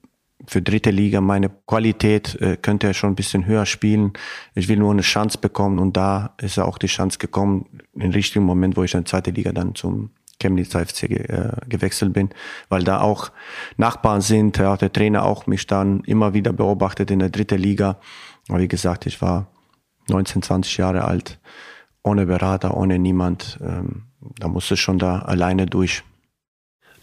für dritte Liga meine Qualität äh, könnte er schon ein bisschen höher spielen. Ich will nur eine Chance bekommen und da ist auch die Chance gekommen, im richtigen Moment, wo ich in der zweiten Liga dann zum Chemnitz FC äh, gewechselt bin, weil da auch Nachbarn sind, ja, der Trainer auch mich dann immer wieder beobachtet in der dritten Liga. Aber wie gesagt, ich war 19, 20 Jahre alt, ohne Berater, ohne niemand. Ähm, da musste ich schon da alleine durch.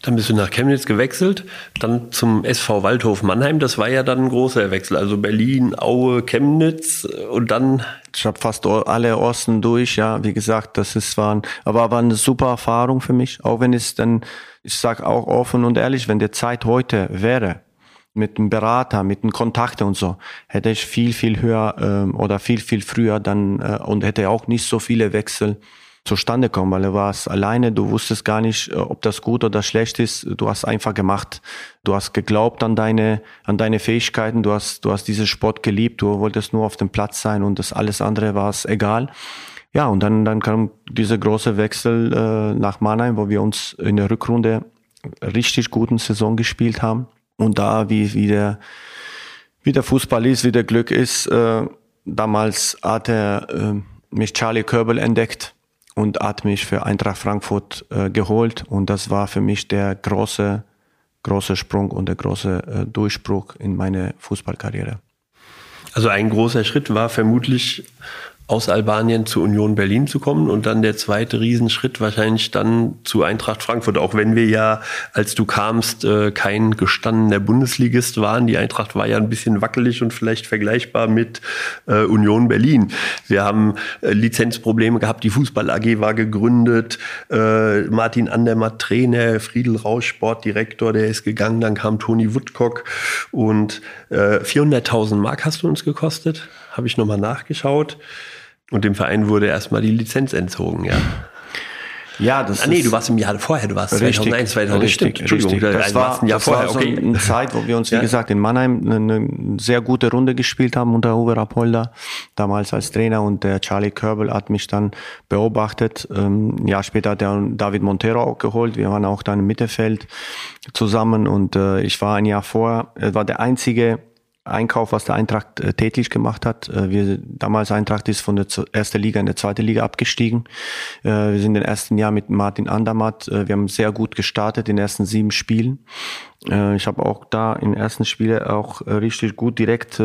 Dann bist du nach Chemnitz gewechselt, dann zum SV Waldhof Mannheim. Das war ja dann ein großer Wechsel. Also Berlin, Aue, Chemnitz und dann. Ich habe fast alle Osten durch, ja. Wie gesagt, das ist war, aber war eine super Erfahrung für mich. Auch wenn es dann, ich sage auch offen und ehrlich, wenn die Zeit heute wäre, mit einem Berater, mit einem Kontakte und so, hätte ich viel, viel höher ähm, oder viel, viel früher dann äh, und hätte auch nicht so viele Wechsel zustande kommen, weil du warst alleine, du wusstest gar nicht, äh, ob das gut oder schlecht ist. Du hast einfach gemacht. Du hast geglaubt an deine, an deine Fähigkeiten. Du hast, du hast diesen Sport geliebt. Du wolltest nur auf dem Platz sein und das alles andere war es egal. Ja, und dann, dann kam dieser große Wechsel äh, nach Mannheim, wo wir uns in der Rückrunde richtig guten Saison gespielt haben. Und da, wie, wie, der, wie der Fußball ist, wie der Glück ist, äh, damals hat er äh, mich Charlie Körbel entdeckt und hat mich für Eintracht Frankfurt äh, geholt. Und das war für mich der große, große Sprung und der große äh, Durchbruch in meine Fußballkarriere. Also ein großer Schritt war vermutlich aus Albanien zu Union Berlin zu kommen und dann der zweite Riesenschritt wahrscheinlich dann zu Eintracht Frankfurt, auch wenn wir ja, als du kamst, äh, kein gestandener Bundesligist waren. Die Eintracht war ja ein bisschen wackelig und vielleicht vergleichbar mit äh, Union Berlin. Wir haben äh, Lizenzprobleme gehabt, die Fußball AG war gegründet, Martin Andermatt Trainer, Friedel Rausch Sportdirektor, der ist gegangen, dann kam Toni Woodcock und 400.000 äh, Mark hast du uns gekostet, habe ich nochmal nachgeschaut. Und dem Verein wurde erstmal die Lizenz entzogen, ja. Ja, das ah, nee, du warst im Jahr vorher, du warst richtig, 2001, 2000, richtig, stimmt, Entschuldigung, richtig. das war, ein Jahr das vorher, war so okay. eine Zeit, wo wir uns, wie ja. gesagt, in Mannheim eine, sehr gute Runde gespielt haben unter Uwe Rapolda, damals als Trainer und der Charlie Körbel hat mich dann beobachtet. Ähm, ein Jahr später hat er David Montero auch geholt, wir waren auch dann im Mittelfeld zusammen und äh, ich war ein Jahr vorher, er war der einzige Einkauf, was der Eintracht äh, täglich gemacht hat. Äh, wir damals Eintracht ist von der ersten Liga in der zweite Liga abgestiegen. Äh, wir sind im ersten Jahr mit Martin Andermatt. Äh, wir haben sehr gut gestartet in den ersten sieben Spielen. Äh, ich habe auch da in den ersten Spielen auch äh, richtig gut direkt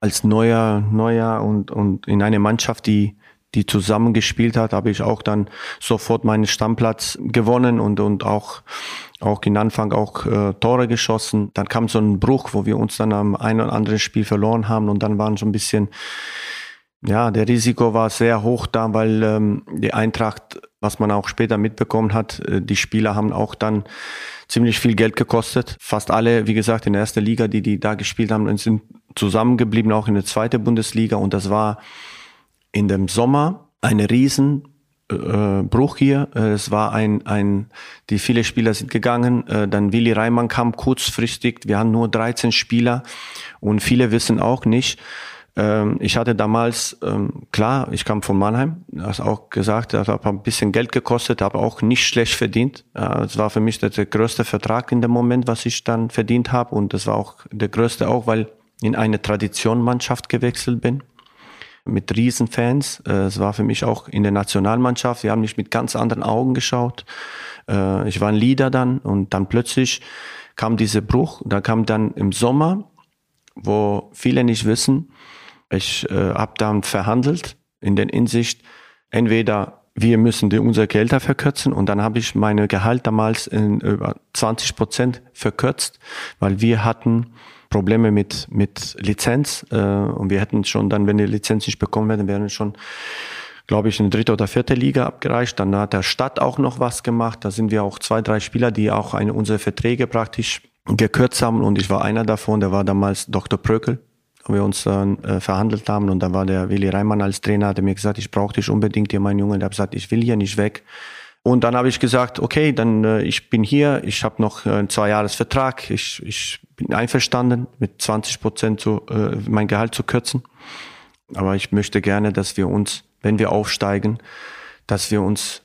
als neuer, neuer und und in eine Mannschaft, die die zusammengespielt hat, habe ich auch dann sofort meinen Stammplatz gewonnen und, und auch, auch in Anfang auch äh, Tore geschossen. Dann kam so ein Bruch, wo wir uns dann am einen oder anderen Spiel verloren haben und dann waren so ein bisschen, ja, der Risiko war sehr hoch da, weil ähm, die Eintracht, was man auch später mitbekommen hat, äh, die Spieler haben auch dann ziemlich viel Geld gekostet. Fast alle, wie gesagt, in der ersten Liga, die die da gespielt haben, sind zusammengeblieben, auch in der zweiten Bundesliga und das war in dem Sommer eine riesen äh, Bruch hier. Äh, es war ein, ein, die viele Spieler sind gegangen. Äh, dann Willi Reimann kam kurzfristig. Wir haben nur 13 Spieler und viele wissen auch nicht. Ähm, ich hatte damals, ähm, klar, ich kam von Mannheim, hast auch gesagt, das hat ein bisschen Geld gekostet, habe auch nicht schlecht verdient. Es war für mich der, der größte Vertrag in dem Moment, was ich dann verdient habe und das war auch der größte auch, weil in eine Traditionmannschaft gewechselt bin mit Riesenfans. Äh, es war für mich auch in der Nationalmannschaft. Wir haben mich mit ganz anderen Augen geschaut. Äh, ich war ein Leader dann und dann plötzlich kam dieser Bruch. Da kam dann im Sommer, wo viele nicht wissen, ich äh, habe dann verhandelt in der Insicht, entweder wir müssen die, unsere Gelder verkürzen und dann habe ich meine Gehalt damals in über 20 Prozent verkürzt, weil wir hatten Probleme mit, mit Lizenz. Äh, und wir hätten schon dann, wenn die Lizenz nicht bekommen hätten, wären schon, glaube ich, in dritte oder vierte Liga abgereicht. Dann hat der Stadt auch noch was gemacht. Da sind wir auch zwei, drei Spieler, die auch eine, unsere Verträge praktisch gekürzt haben. Und ich war einer davon, der war damals Dr. Prökel wo wir uns dann äh, verhandelt haben und dann war der Willi Reimann als Trainer, hat mir gesagt, ich brauche dich unbedingt hier, mein Junge. Der hat gesagt, ich will hier nicht weg. Und dann habe ich gesagt, okay, dann äh, ich bin hier, ich habe noch äh, einen zwei Jahres Vertrag, ich, ich bin einverstanden, mit 20 Prozent zu, äh, mein Gehalt zu kürzen. Aber ich möchte gerne, dass wir uns, wenn wir aufsteigen, dass wir uns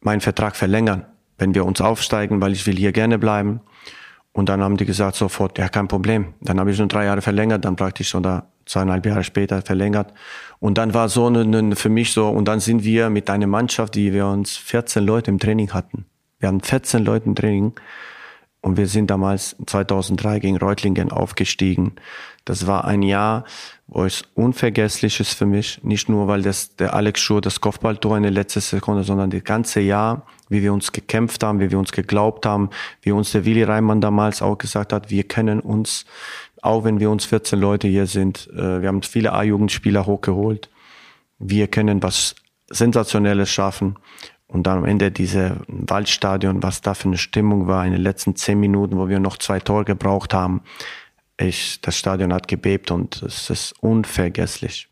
meinen Vertrag verlängern, wenn wir uns aufsteigen, weil ich will hier gerne bleiben. Und dann haben die gesagt sofort, ja, kein Problem. Dann habe ich schon drei Jahre verlängert, dann praktisch oder zweieinhalb Jahre später verlängert. Und dann war so eine, für mich so, und dann sind wir mit einer Mannschaft, die wir uns 14 Leute im Training hatten. Wir hatten 14 Leute im Training und wir sind damals 2003 gegen Reutlingen aufgestiegen. Das war ein Jahr, wo es unvergesslich ist für mich. Nicht nur, weil das, der Alex Schur das Kopfballtor in der letzten Sekunde, sondern das ganze Jahr, wie wir uns gekämpft haben, wie wir uns geglaubt haben, wie uns der Willi Reimann damals auch gesagt hat, wir können uns, auch wenn wir uns 14 Leute hier sind, äh, wir haben viele A-Jugendspieler hochgeholt, wir können was Sensationelles schaffen. Und dann am Ende diese Waldstadion, was da für eine Stimmung war in den letzten zehn Minuten, wo wir noch zwei Tore gebraucht haben. Ich, das Stadion hat gebebt und es ist unvergesslich.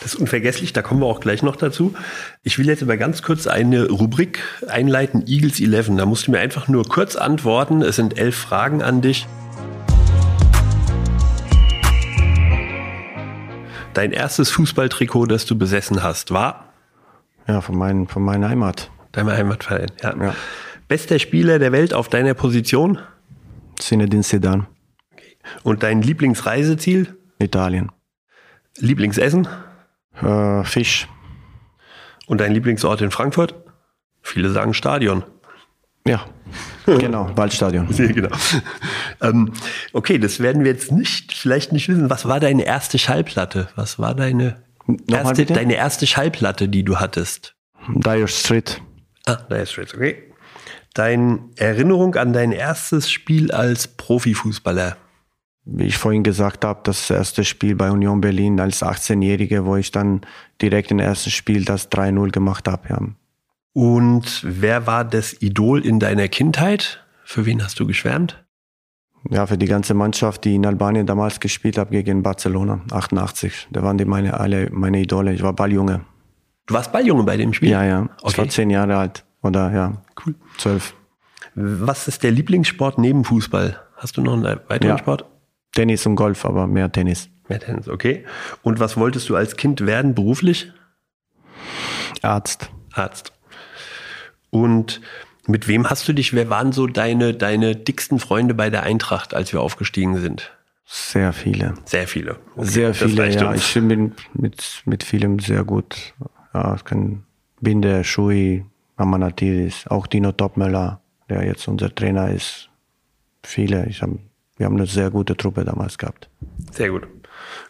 Das ist unvergesslich, da kommen wir auch gleich noch dazu. Ich will jetzt aber ganz kurz eine Rubrik einleiten, Eagles 11. Da musst du mir einfach nur kurz antworten. Es sind elf Fragen an dich. Dein erstes Fußballtrikot, das du besessen hast, war? Ja, von, mein, von meiner Heimat. Deinem Heimatverein, ja. ja. Bester Spieler der Welt auf deiner Position? Zinedine Sedan. Okay. Und dein Lieblingsreiseziel? Italien. Lieblingsessen? Äh, Fisch. Und dein Lieblingsort in Frankfurt? Viele sagen Stadion. Ja, genau, Waldstadion. genau. Ähm, okay, das werden wir jetzt nicht, vielleicht nicht wissen. Was war deine erste Schallplatte? Was war deine erste, deine erste Schallplatte, die du hattest? Dire Street. Ah, Dire Straits, okay. Deine Erinnerung an dein erstes Spiel als Profifußballer? Wie ich vorhin gesagt habe, das erste Spiel bei Union Berlin als 18-Jähriger, wo ich dann direkt im ersten Spiel das 3-0 gemacht habe. Ja. Und wer war das Idol in deiner Kindheit? Für wen hast du geschwärmt? Ja, für die ganze Mannschaft, die in Albanien damals gespielt hat gegen Barcelona, 88. Da waren die meine, alle meine Idole. Ich war Balljunge. Du warst Balljunge bei dem Spiel? Ja, ja. Okay. Ich war zehn Jahre alt. Oder ja, cool. Zwölf. Was ist der Lieblingssport neben Fußball? Hast du noch einen weiteren ja. Sport? Tennis und Golf, aber mehr Tennis. Mehr Tennis, okay. Und was wolltest du als Kind werden beruflich? Arzt. Arzt. Und mit wem hast du dich, wer waren so deine, deine dicksten Freunde bei der Eintracht, als wir aufgestiegen sind? Sehr viele. Sehr viele. Okay. Sehr viele, ja. Uns. Ich bin mit, mit vielem sehr gut. Ja, ich kann Binde, Schui, Amanatidis, auch Dino Topmöller, der jetzt unser Trainer ist. Viele. Ich hab, wir haben eine sehr gute Truppe damals gehabt. Sehr gut.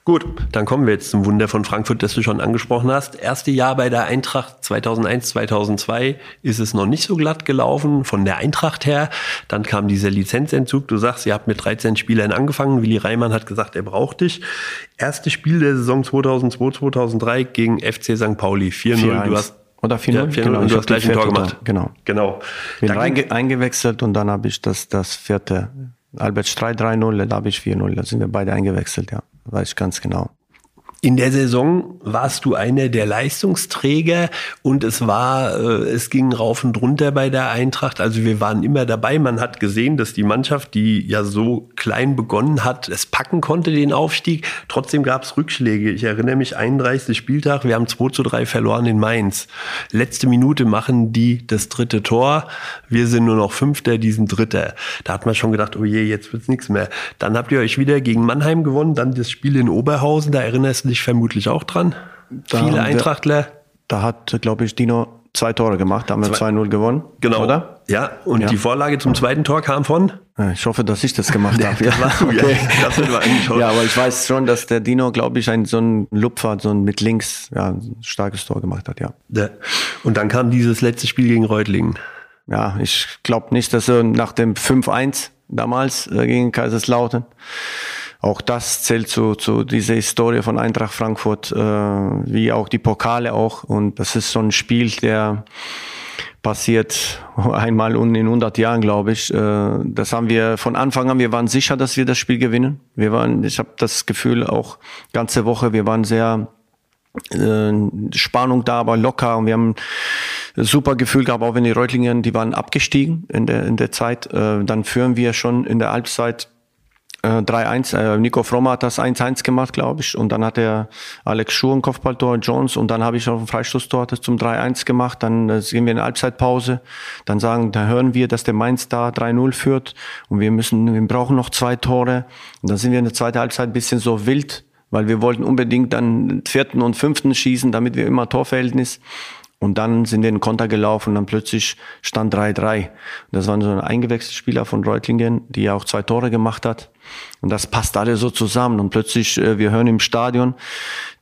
Gut, dann kommen wir jetzt zum Wunder von Frankfurt, das du schon angesprochen hast. Erste Jahr bei der Eintracht 2001, 2002 ist es noch nicht so glatt gelaufen von der Eintracht her. Dann kam dieser Lizenzentzug. Du sagst, ihr habt mit 13 Spielern angefangen. Willi Reimann hat gesagt, er braucht dich. Erstes Spiel der Saison 2002, 2003 gegen FC St. Pauli. 4-0. Du hast oder 4-0, ja, genau. Und du hast gleich ein Tor gemacht. Genau. genau. Bin reinge eingewechselt und dann habe ich das, das vierte. Albert Streit 3-0, da habe ich 4-0. Da sind wir beide eingewechselt, ja weiß ich ganz genau. In der Saison warst du einer der Leistungsträger und es war, äh, es ging rauf und runter bei der Eintracht. Also wir waren immer dabei. Man hat gesehen, dass die Mannschaft, die ja so klein begonnen hat, es packen konnte, den Aufstieg. Trotzdem gab es Rückschläge. Ich erinnere mich, 31. Spieltag, wir haben 2 zu 3 verloren in Mainz. Letzte Minute machen die das dritte Tor. Wir sind nur noch Fünfter, diesen Dritter. Da hat man schon gedacht, oh je, jetzt wird's nichts mehr. Dann habt ihr euch wieder gegen Mannheim gewonnen, dann das Spiel in Oberhausen, da erinnerst du dich vermutlich auch dran. Da Viele Eintrachtler. Da hat, glaube ich, Dino zwei Tore gemacht, da haben wir 2-0 gewonnen. Genau. Oder? Ja, und ja. die Vorlage zum zweiten Tor kam von? Ich hoffe, dass ich das gemacht habe. Das warst du, okay. ja. Das ja, aber ich weiß schon, dass der Dino, glaube ich, ein, so ein Lupfer, so ein mit links, ja, ein starkes Tor gemacht hat, ja. Und dann kam dieses letzte Spiel gegen Reutlingen. Ja, ich glaube nicht, dass er nach dem 5-1 damals äh, gegen Kaiserslautern auch das zählt zu, zu dieser Historie von Eintracht Frankfurt, äh, wie auch die Pokale auch. Und das ist so ein Spiel, der passiert einmal in 100 Jahren, glaube ich. Äh, das haben wir von Anfang an, wir waren sicher, dass wir das Spiel gewinnen. Wir waren, ich habe das Gefühl auch ganze Woche, wir waren sehr äh, Spannung da, aber locker und wir haben ein super Gefühl gehabt, auch wenn die Reutlingen, die waren abgestiegen in der, in der Zeit. Äh, dann führen wir schon in der Halbzeit äh, 3-1. Äh, Nico Frommer hat das 1-1 gemacht, glaube ich. Und dann hat er Alex Schur ein Kopfballtor, Jones. Und dann habe ich auf dem Freistoßtor das zum 3-1 gemacht. Dann äh, gehen wir in Halbzeitpause. Dann sagen, da hören wir, dass der Mainz da 3-0 führt. Und wir müssen, wir brauchen noch zwei Tore. Und dann sind wir in der zweiten Halbzeit ein bisschen so wild, weil wir wollten unbedingt dann vierten und fünften schießen, damit wir immer Torverhältnis. Und dann sind wir in den Konter gelaufen und dann plötzlich stand 3-3. Das war so ein eingewechselter Spieler von Reutlingen, die ja auch zwei Tore gemacht hat. Und das passt alle so zusammen. Und plötzlich, äh, wir hören im Stadion,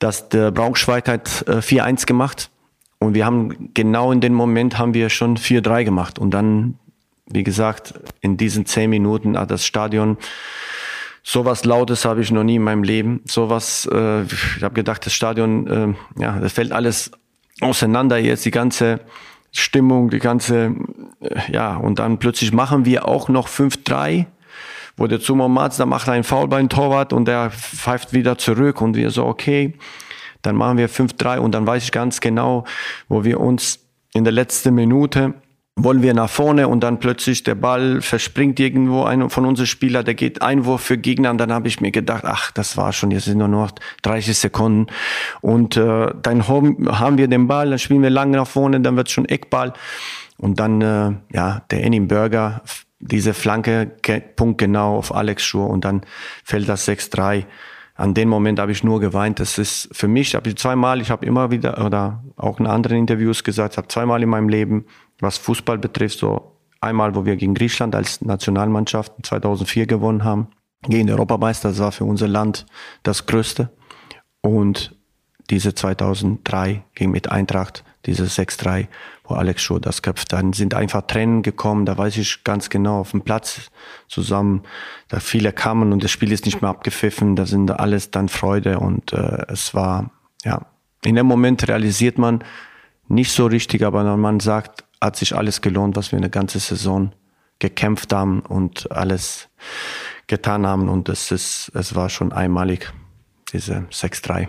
dass der Braunschweig hat äh, 4-1 gemacht. Und wir haben genau in dem Moment haben wir schon 4-3 gemacht. Und dann, wie gesagt, in diesen zehn Minuten hat das Stadion Sowas Lautes habe ich noch nie in meinem Leben. Sowas, äh, ich habe gedacht, das Stadion, äh, ja, das fällt alles auseinander jetzt, die ganze Stimmung, die ganze, äh, ja, und dann plötzlich machen wir auch noch 5-3, wo der Zumo Mats, da macht einen Foul Torwart und der pfeift wieder zurück und wir so, okay, dann machen wir 5-3 und dann weiß ich ganz genau, wo wir uns in der letzten Minute wollen wir nach vorne und dann plötzlich der Ball verspringt irgendwo. Ein von unseren Spieler, der geht Einwurf für Gegner. Und dann habe ich mir gedacht, ach, das war schon, jetzt sind nur noch 30 Sekunden. Und äh, dann haben wir den Ball, dann spielen wir lange nach vorne, dann wird schon Eckball. Und dann äh, ja der Enim Burger diese Flanke Punkt genau auf Alex Schur. Und dann fällt das 6-3 an dem Moment habe ich nur geweint. Das ist für mich, habe ich zweimal, ich habe immer wieder oder auch in anderen Interviews gesagt, habe zweimal in meinem Leben was Fußball betrifft, so einmal, wo wir gegen Griechenland als Nationalmannschaft 2004 gewonnen haben, gegen den Europameister, das war für unser Land das Größte. Und diese 2003 ging mit Eintracht, diese 6-3, wo Alex Schur das köpft. Dann sind einfach Tränen gekommen, da weiß ich ganz genau, auf dem Platz zusammen, da viele kamen und das Spiel ist nicht mehr abgepfiffen, da sind alles dann Freude und äh, es war, ja, in dem Moment realisiert man nicht so richtig, aber man sagt, hat sich alles gelohnt, was wir eine ganze Saison gekämpft haben und alles getan haben. Und es ist, es war schon einmalig, diese 6-3.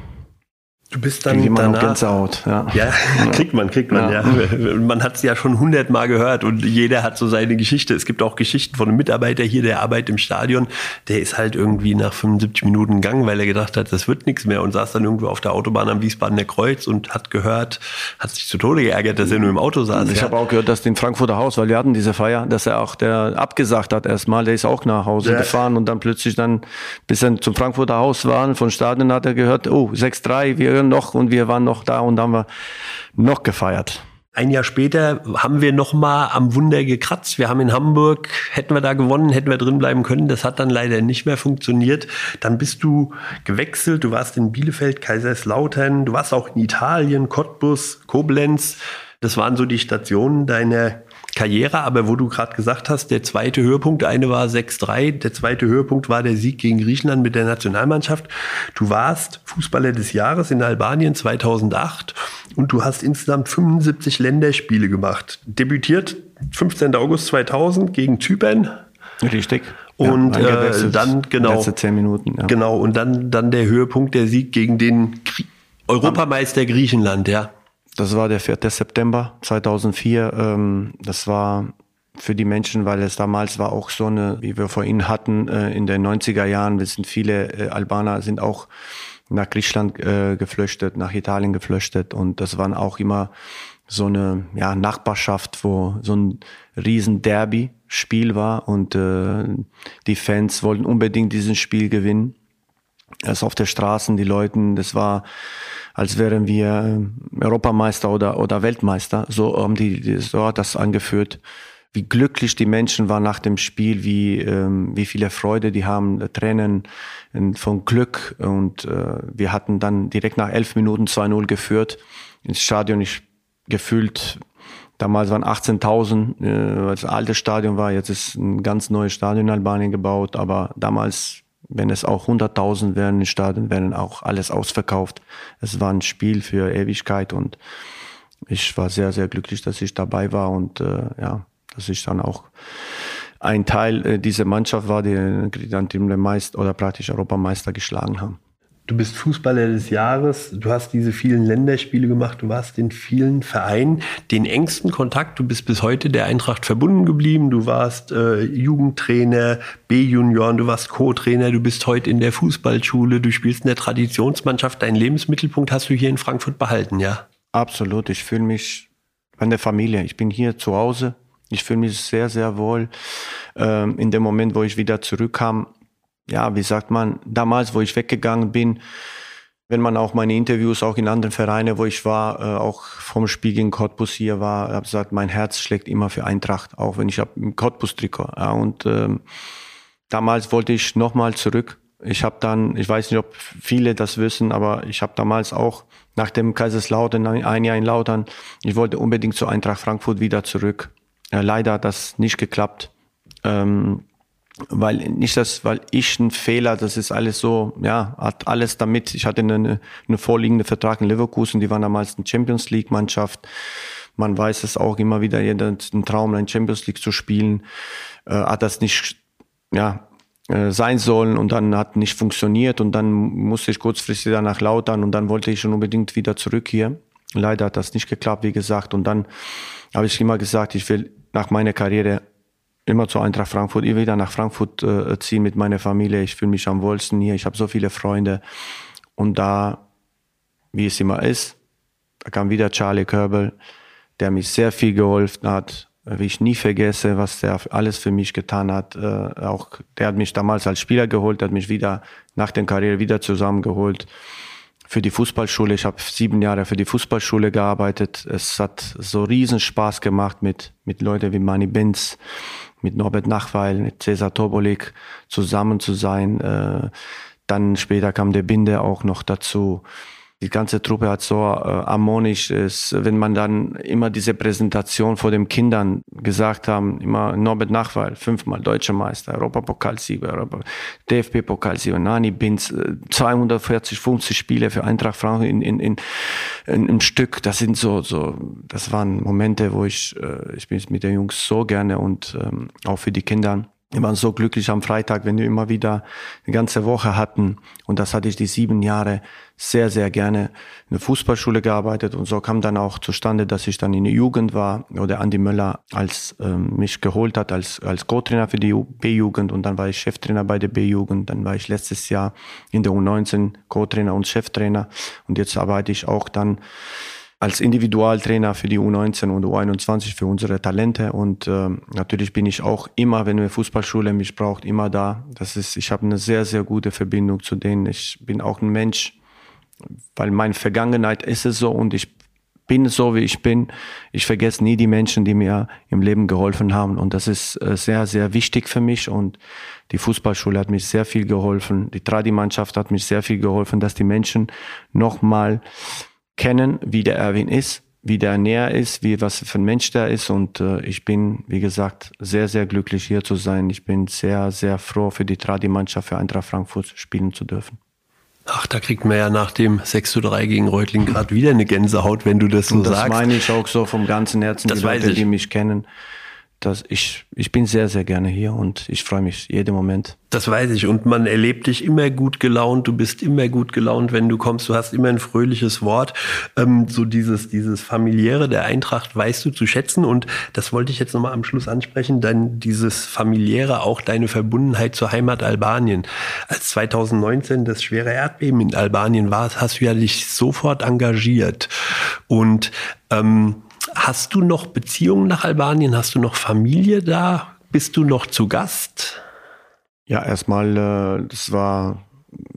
Du bist dann immer danach, Gänsehaut, ja. ja. kriegt man, kriegt man, ja. ja. Man hat es ja schon hundertmal gehört und jeder hat so seine Geschichte. Es gibt auch Geschichten von einem Mitarbeiter hier, der arbeitet im Stadion. Der ist halt irgendwie nach 75 Minuten gegangen, weil er gedacht hat, das wird nichts mehr und saß dann irgendwo auf der Autobahn am Wiesbadener Kreuz und hat gehört, hat sich zu Tode geärgert, dass er nur im Auto saß. Ich ja. habe auch gehört, dass den Frankfurter Haus, weil wir hatten diese Feier, dass er auch der abgesagt hat erstmal, der ist auch nach Hause ja. gefahren und dann plötzlich dann, bis er zum Frankfurter Haus waren, von Stadion hat er gehört, oh, 6-3, wir hören noch und wir waren noch da und haben wir noch gefeiert. Ein Jahr später haben wir noch mal am Wunder gekratzt. Wir haben in Hamburg, hätten wir da gewonnen, hätten wir drin bleiben können. Das hat dann leider nicht mehr funktioniert. Dann bist du gewechselt. Du warst in Bielefeld, Kaiserslautern. Du warst auch in Italien, Cottbus, Koblenz. Das waren so die Stationen deiner Karriere, aber wo du gerade gesagt hast, der zweite Höhepunkt, eine war 6-3, der zweite Höhepunkt war der Sieg gegen Griechenland mit der Nationalmannschaft. Du warst Fußballer des Jahres in Albanien 2008 und du hast insgesamt 75 Länderspiele gemacht. Debütiert 15. August 2000 gegen Zypern. Richtig. Und ja, äh, dann genau letzte zehn Minuten. Ja. Genau und dann dann der Höhepunkt der Sieg gegen den Europameister Griechenland, ja. Das war der 4. September 2004. Ähm, das war für die Menschen, weil es damals war auch so eine, wie wir vorhin hatten, äh, in den 90er Jahren, wir sind viele äh, Albaner sind auch nach Griechenland äh, geflüchtet, nach Italien geflüchtet und das waren auch immer so eine ja, Nachbarschaft, wo so ein riesen Derby-Spiel war und äh, die Fans wollten unbedingt diesen Spiel gewinnen. Es auf der Straßen, die Leute, das war als wären wir äh, Europameister oder, oder Weltmeister. So haben die, so hat das angeführt. Wie glücklich die Menschen waren nach dem Spiel, wie, ähm, wie viele Freude die haben, äh, Tränen äh, von Glück. Und äh, wir hatten dann direkt nach elf Minuten 2-0 geführt. Ins Stadion ich gefühlt Damals waren 18.000, äh, weil das alte Stadion war. Jetzt ist ein ganz neues Stadion in Albanien gebaut. Aber damals wenn es auch 100.000 wären in Stadion, wären auch alles ausverkauft. Es war ein Spiel für Ewigkeit und ich war sehr, sehr glücklich, dass ich dabei war und äh, ja, dass ich dann auch ein Teil äh, dieser Mannschaft war, die den Meister oder praktisch Europameister geschlagen haben. Du bist Fußballer des Jahres, du hast diese vielen Länderspiele gemacht, du warst in vielen Vereinen, den engsten Kontakt, du bist bis heute der Eintracht verbunden geblieben, du warst äh, Jugendtrainer, B-Junioren, du warst Co-Trainer, du bist heute in der Fußballschule, du spielst in der Traditionsmannschaft, deinen Lebensmittelpunkt hast du hier in Frankfurt behalten, ja? Absolut, ich fühle mich an der Familie, ich bin hier zu Hause, ich fühle mich sehr, sehr wohl. Ähm, in dem Moment, wo ich wieder zurückkam, ja, wie sagt man, damals, wo ich weggegangen bin, wenn man auch meine Interviews auch in anderen Vereinen, wo ich war, äh, auch vom Spiel gegen Cottbus hier war, habe gesagt, mein Herz schlägt immer für Eintracht, auch wenn ich habe im Cottbus-Trikot. Ja, und ähm, damals wollte ich nochmal zurück. Ich habe dann, ich weiß nicht, ob viele das wissen, aber ich habe damals auch nach dem Kaiserslautern, ein Jahr in Lautern, ich wollte unbedingt zu Eintracht Frankfurt wieder zurück. Äh, leider hat das nicht geklappt. Ähm, weil nicht das, weil ich ein Fehler, das ist alles so, ja, hat alles damit. Ich hatte eine, eine vorliegende Vertrag in Leverkusen, die waren damals eine Champions League Mannschaft. Man weiß es auch immer wieder, jeder ein Traum, eine Champions League zu spielen, äh, hat das nicht, ja, äh, sein sollen und dann hat nicht funktioniert und dann musste ich kurzfristig danach lautern und dann wollte ich schon unbedingt wieder zurück hier. Leider hat das nicht geklappt, wie gesagt. Und dann habe ich immer gesagt, ich will nach meiner Karriere immer zu Eintracht Frankfurt, ich wieder nach Frankfurt äh, ziehen mit meiner Familie. Ich fühle mich am wohlsten hier. Ich habe so viele Freunde. Und da, wie es immer ist, da kam wieder Charlie Körbel, der mich sehr viel geholfen hat. Wie ich nie vergesse, was der alles für mich getan hat. Äh, auch der hat mich damals als Spieler geholt, hat mich wieder nach der Karriere wieder zusammengeholt für die Fußballschule. Ich habe sieben Jahre für die Fußballschule gearbeitet. Es hat so riesen Spaß gemacht mit mit Leuten wie Manny Benz, mit Norbert Nachweil, mit Cesar Tobolik zusammen zu sein. Äh, dann später kam der Binde auch noch dazu die ganze Truppe hat so äh, harmonisch ist, wenn man dann immer diese Präsentation vor den Kindern gesagt haben, immer Norbert Nachweil, fünfmal deutscher Meister, Europapokalsieger, Europa, DFB-Pokalsieger, Nani Binz, 240, 50 Spiele für Eintracht Frankfurt in, in, in, in, im Stück. Das sind so, so, das waren Momente, wo ich, äh, ich bin mit den Jungs so gerne und ähm, auch für die Kinder wir waren so glücklich am Freitag, wenn wir immer wieder eine ganze Woche hatten. Und das hatte ich die sieben Jahre sehr, sehr gerne in der Fußballschule gearbeitet. Und so kam dann auch zustande, dass ich dann in der Jugend war oder Andi Möller als ähm, mich geholt hat als, als Co-Trainer für die B-Jugend. Und dann war ich Cheftrainer bei der B-Jugend. Dann war ich letztes Jahr in der U19 Co-Trainer und Cheftrainer. Und jetzt arbeite ich auch dann als Individualtrainer für die U19 und U21 für unsere Talente und äh, natürlich bin ich auch immer, wenn eine Fußballschule mich braucht, immer da. Das ist, ich habe eine sehr sehr gute Verbindung zu denen. Ich bin auch ein Mensch, weil meine Vergangenheit ist es so und ich bin so wie ich bin. Ich vergesse nie die Menschen, die mir im Leben geholfen haben und das ist äh, sehr sehr wichtig für mich und die Fußballschule hat mich sehr viel geholfen. Die Tradi-Mannschaft hat mich sehr viel geholfen, dass die Menschen nochmal kennen, wie der Erwin ist, wie der näher ist, wie was für ein Mensch der ist. Und äh, ich bin, wie gesagt, sehr, sehr glücklich hier zu sein. Ich bin sehr, sehr froh für die Tradi-Mannschaft für Eintracht Frankfurt spielen zu dürfen. Ach, da kriegt man ja nach dem 6 zu 3 gegen Reutling gerade wieder eine Gänsehaut, wenn du das so das sagst. Das meine ich auch so vom ganzen Herzen, das die Leute, die mich kennen dass ich, ich bin sehr, sehr gerne hier und ich freue mich jeden Moment. Das weiß ich. Und man erlebt dich immer gut gelaunt. Du bist immer gut gelaunt, wenn du kommst. Du hast immer ein fröhliches Wort. Ähm, so dieses, dieses familiäre der Eintracht weißt du zu schätzen. Und das wollte ich jetzt nochmal am Schluss ansprechen. Dann dieses familiäre, auch deine Verbundenheit zur Heimat Albanien. Als 2019 das schwere Erdbeben in Albanien war, hast du ja dich sofort engagiert. Und, ähm, Hast du noch Beziehungen nach Albanien? Hast du noch Familie da? Bist du noch zu Gast? Ja, erstmal, äh, das war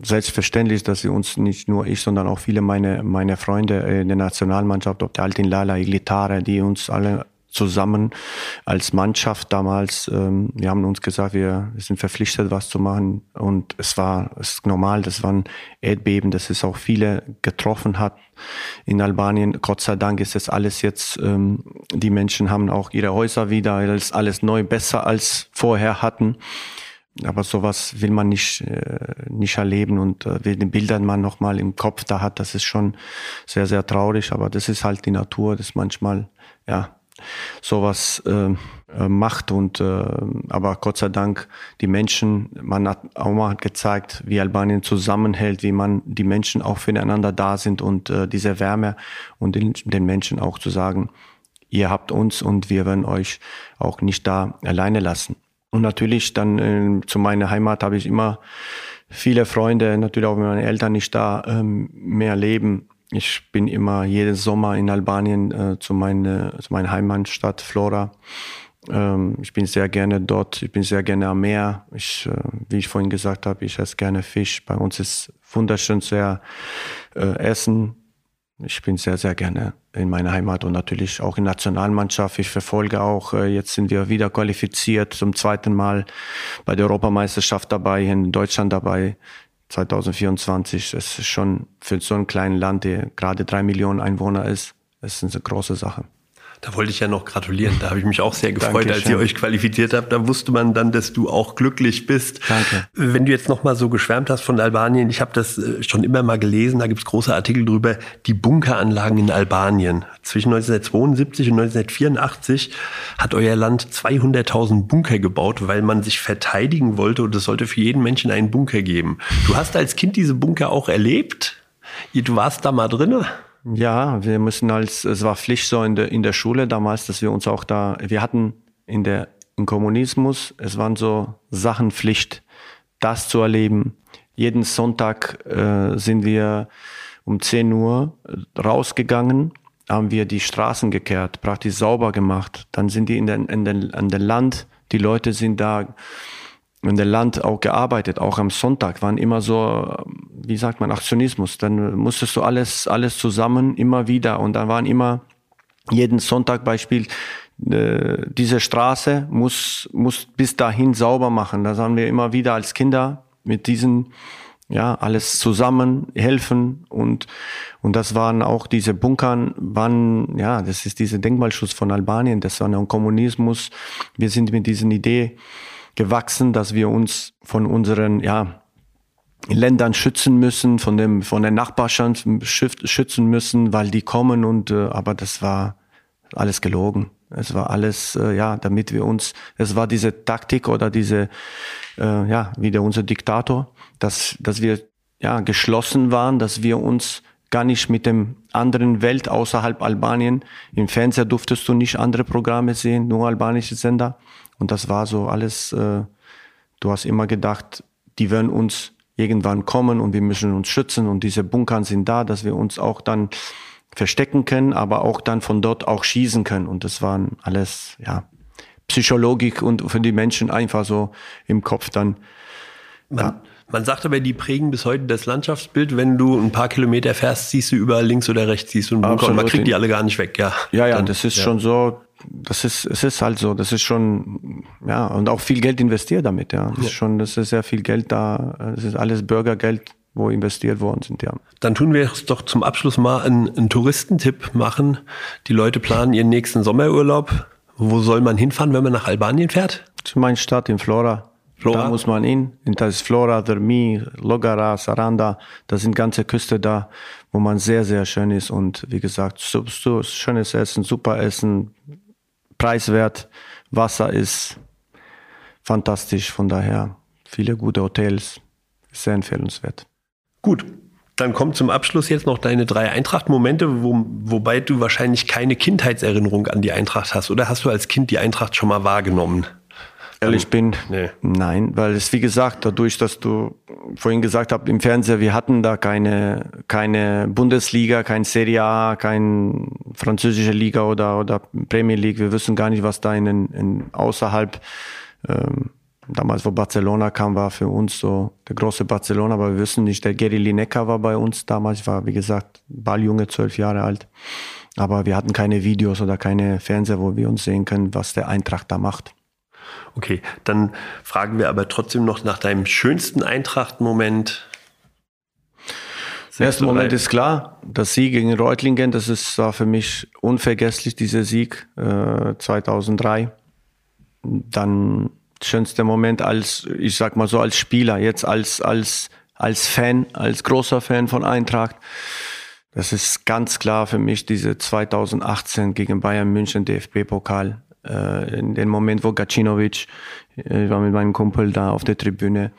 selbstverständlich, dass wir uns nicht nur ich, sondern auch viele meine meine Freunde in der Nationalmannschaft, ob der Altin Lala, Iglitare, die uns alle zusammen als Mannschaft damals. Ähm, wir haben uns gesagt, wir, wir sind verpflichtet, was zu machen. Und es war es ist normal, das war ein Erdbeben, das es auch viele getroffen hat in Albanien. Gott sei Dank ist das alles jetzt, ähm, die Menschen haben auch ihre Häuser wieder, ist alles neu, besser als vorher hatten. Aber sowas will man nicht, äh, nicht erleben und äh, den Bildern man nochmal im Kopf da hat, das ist schon sehr, sehr traurig. Aber das ist halt die Natur, das manchmal, ja, sowas äh, äh, macht. Und äh, aber Gott sei Dank die Menschen, man hat auch mal gezeigt, wie Albanien zusammenhält, wie man die Menschen auch füreinander da sind und äh, diese Wärme und den, den Menschen auch zu sagen, ihr habt uns und wir werden euch auch nicht da alleine lassen. Und natürlich dann äh, zu meiner Heimat habe ich immer viele Freunde, natürlich auch wenn meine Eltern nicht da ähm, mehr leben. Ich bin immer jeden Sommer in Albanien äh, zu, meine, zu meiner Heimatstadt Flora. Ähm, ich bin sehr gerne dort, ich bin sehr gerne am Meer. Ich, äh, wie ich vorhin gesagt habe, ich esse gerne Fisch. Bei uns ist wunderschön sehr äh, Essen, ich bin sehr, sehr gerne in meiner Heimat und natürlich auch in Nationalmannschaft. Ich verfolge auch, äh, jetzt sind wir wieder qualifiziert zum zweiten Mal bei der Europameisterschaft dabei, in Deutschland dabei. 2024, es ist schon für so ein kleines Land, der gerade drei Millionen Einwohner ist, es ist eine große Sache. Da wollte ich ja noch gratulieren. Da habe ich mich auch sehr gefreut, Dankeschön. als ihr euch qualifiziert habt. Da wusste man dann, dass du auch glücklich bist. Danke. Wenn du jetzt noch mal so geschwärmt hast von Albanien, ich habe das äh, schon immer mal gelesen, da gibt es große Artikel drüber, die Bunkeranlagen in Albanien. Zwischen 1972 und 1984 hat euer Land 200.000 Bunker gebaut, weil man sich verteidigen wollte und es sollte für jeden Menschen einen Bunker geben. Du hast als Kind diese Bunker auch erlebt? Du warst da mal drinne? Ja, wir müssen als, es war Pflicht so in der, in der Schule damals, dass wir uns auch da, wir hatten in der, im Kommunismus, es waren so Sachen Pflicht, das zu erleben. Jeden Sonntag äh, sind wir um 10 Uhr rausgegangen, haben wir die Straßen gekehrt, praktisch sauber gemacht. Dann sind die in den, in den, an den Land, die Leute sind da in der Land auch gearbeitet, auch am Sonntag waren immer so, wie sagt man, Aktionismus. Dann musstest du alles, alles zusammen immer wieder und dann waren immer jeden Sonntag Beispiel, äh, diese Straße muss, muss bis dahin sauber machen. Da haben wir immer wieder als Kinder mit diesen, ja, alles zusammen helfen und, und das waren auch diese Bunkern, waren, ja, das ist diese Denkmalschutz von Albanien, das war ein Kommunismus. Wir sind mit diesen Idee, gewachsen, dass wir uns von unseren ja, Ländern schützen müssen, von dem von der Nachbarschaft schützen müssen, weil die kommen und äh, aber das war alles gelogen. Es war alles äh, ja, damit wir uns. Es war diese Taktik oder diese äh, ja wieder unser Diktator, dass dass wir ja geschlossen waren, dass wir uns gar nicht mit dem anderen Welt außerhalb Albanien. Im Fernseher durftest du nicht andere Programme sehen, nur albanische Sender. Und das war so alles, äh, du hast immer gedacht, die werden uns irgendwann kommen und wir müssen uns schützen und diese Bunkern sind da, dass wir uns auch dann verstecken können, aber auch dann von dort auch schießen können. Und das waren alles, ja, Psychologik und für die Menschen einfach so im Kopf dann. Man, ja. man sagt aber, die prägen bis heute das Landschaftsbild. Wenn du ein paar Kilometer fährst, siehst du überall links oder rechts, siehst du einen Bunker Absolut. und man kriegt die alle gar nicht weg, ja. Ja, ja, dann, das ist ja. schon so, das ist, es ist halt so, das ist schon, ja, und auch viel Geld investiert damit, ja. Das ja. ist schon, das ist sehr viel Geld da, das ist alles Bürgergeld, wo investiert worden sind, ja. Dann tun wir es doch zum Abschluss mal einen, einen Touristentipp machen. Die Leute planen ihren nächsten Sommerurlaub. Wo soll man hinfahren, wenn man nach Albanien fährt? Zu meiner Stadt in Flora. Flora. Da muss man hin. Das ist Flora, Dermi, Logara, Saranda. Da sind ganze Küste da, wo man sehr, sehr schön ist. Und wie gesagt, so, so schönes Essen, super Essen, preiswert. Wasser ist fantastisch, von daher viele gute Hotels, sehr empfehlenswert. Gut, dann kommt zum Abschluss jetzt noch deine drei Eintracht-Momente, wo, wobei du wahrscheinlich keine Kindheitserinnerung an die Eintracht hast. Oder hast du als Kind die Eintracht schon mal wahrgenommen? Ehrlich bin, nee. nein, weil es wie gesagt, dadurch, dass du vorhin gesagt hast, im Fernseher, wir hatten da keine, keine Bundesliga, kein Serie A, kein französische Liga oder, oder Premier League. Wir wissen gar nicht, was da in, in außerhalb, ähm, damals wo Barcelona kam, war für uns so der große Barcelona, aber wir wissen nicht, der Gary Lineker war bei uns damals, war wie gesagt, Balljunge, zwölf Jahre alt. Aber wir hatten keine Videos oder keine Fernseher, wo wir uns sehen können, was der Eintracht da macht. Okay, dann fragen wir aber trotzdem noch nach deinem schönsten Eintracht-Moment. Der erste Moment ist klar, das Sieg gegen Reutlingen, das ist, war für mich unvergesslich, dieser Sieg äh, 2003. Dann schönster Moment als, ich sag mal so, als Spieler, jetzt als, als, als Fan, als großer Fan von Eintracht. Das ist ganz klar für mich diese 2018 gegen Bayern München DFB-Pokal. Äh, in dem Moment, wo Gacinovic, äh, ich war mit meinem Kumpel da auf der Tribüne,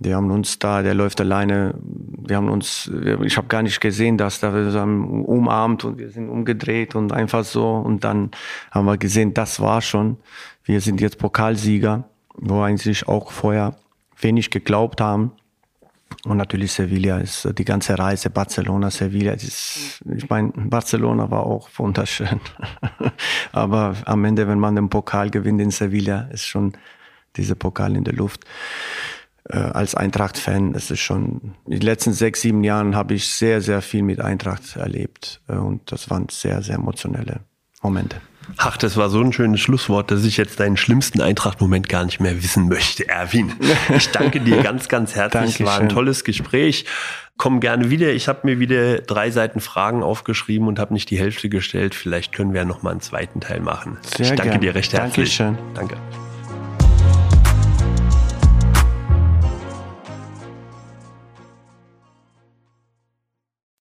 die haben uns da, der läuft alleine, wir haben uns, ich habe gar nicht gesehen, dass da wir haben umarmt und wir sind umgedreht und einfach so. Und dann haben wir gesehen, das war schon, wir sind jetzt Pokalsieger, wo eigentlich auch vorher wenig geglaubt haben. Und natürlich Sevilla ist die ganze Reise, Barcelona, Sevilla. Ist, ich meine, Barcelona war auch wunderschön. Aber am Ende, wenn man den Pokal gewinnt in Sevilla, ist schon dieser Pokal in der Luft. Äh, als Eintracht-Fan, das ist schon, in den letzten sechs, sieben Jahren habe ich sehr, sehr viel mit Eintracht erlebt. Äh, und das waren sehr, sehr emotionelle Momente. Ach, das war so ein schönes Schlusswort, dass ich jetzt deinen schlimmsten Eintracht-Moment gar nicht mehr wissen möchte, Erwin. Ich danke dir ganz, ganz herzlich. Es war ein tolles Gespräch. Komm gerne wieder. Ich habe mir wieder drei Seiten Fragen aufgeschrieben und habe nicht die Hälfte gestellt. Vielleicht können wir ja noch mal einen zweiten Teil machen. Sehr ich danke gern. dir recht herzlich. Dankeschön. Danke.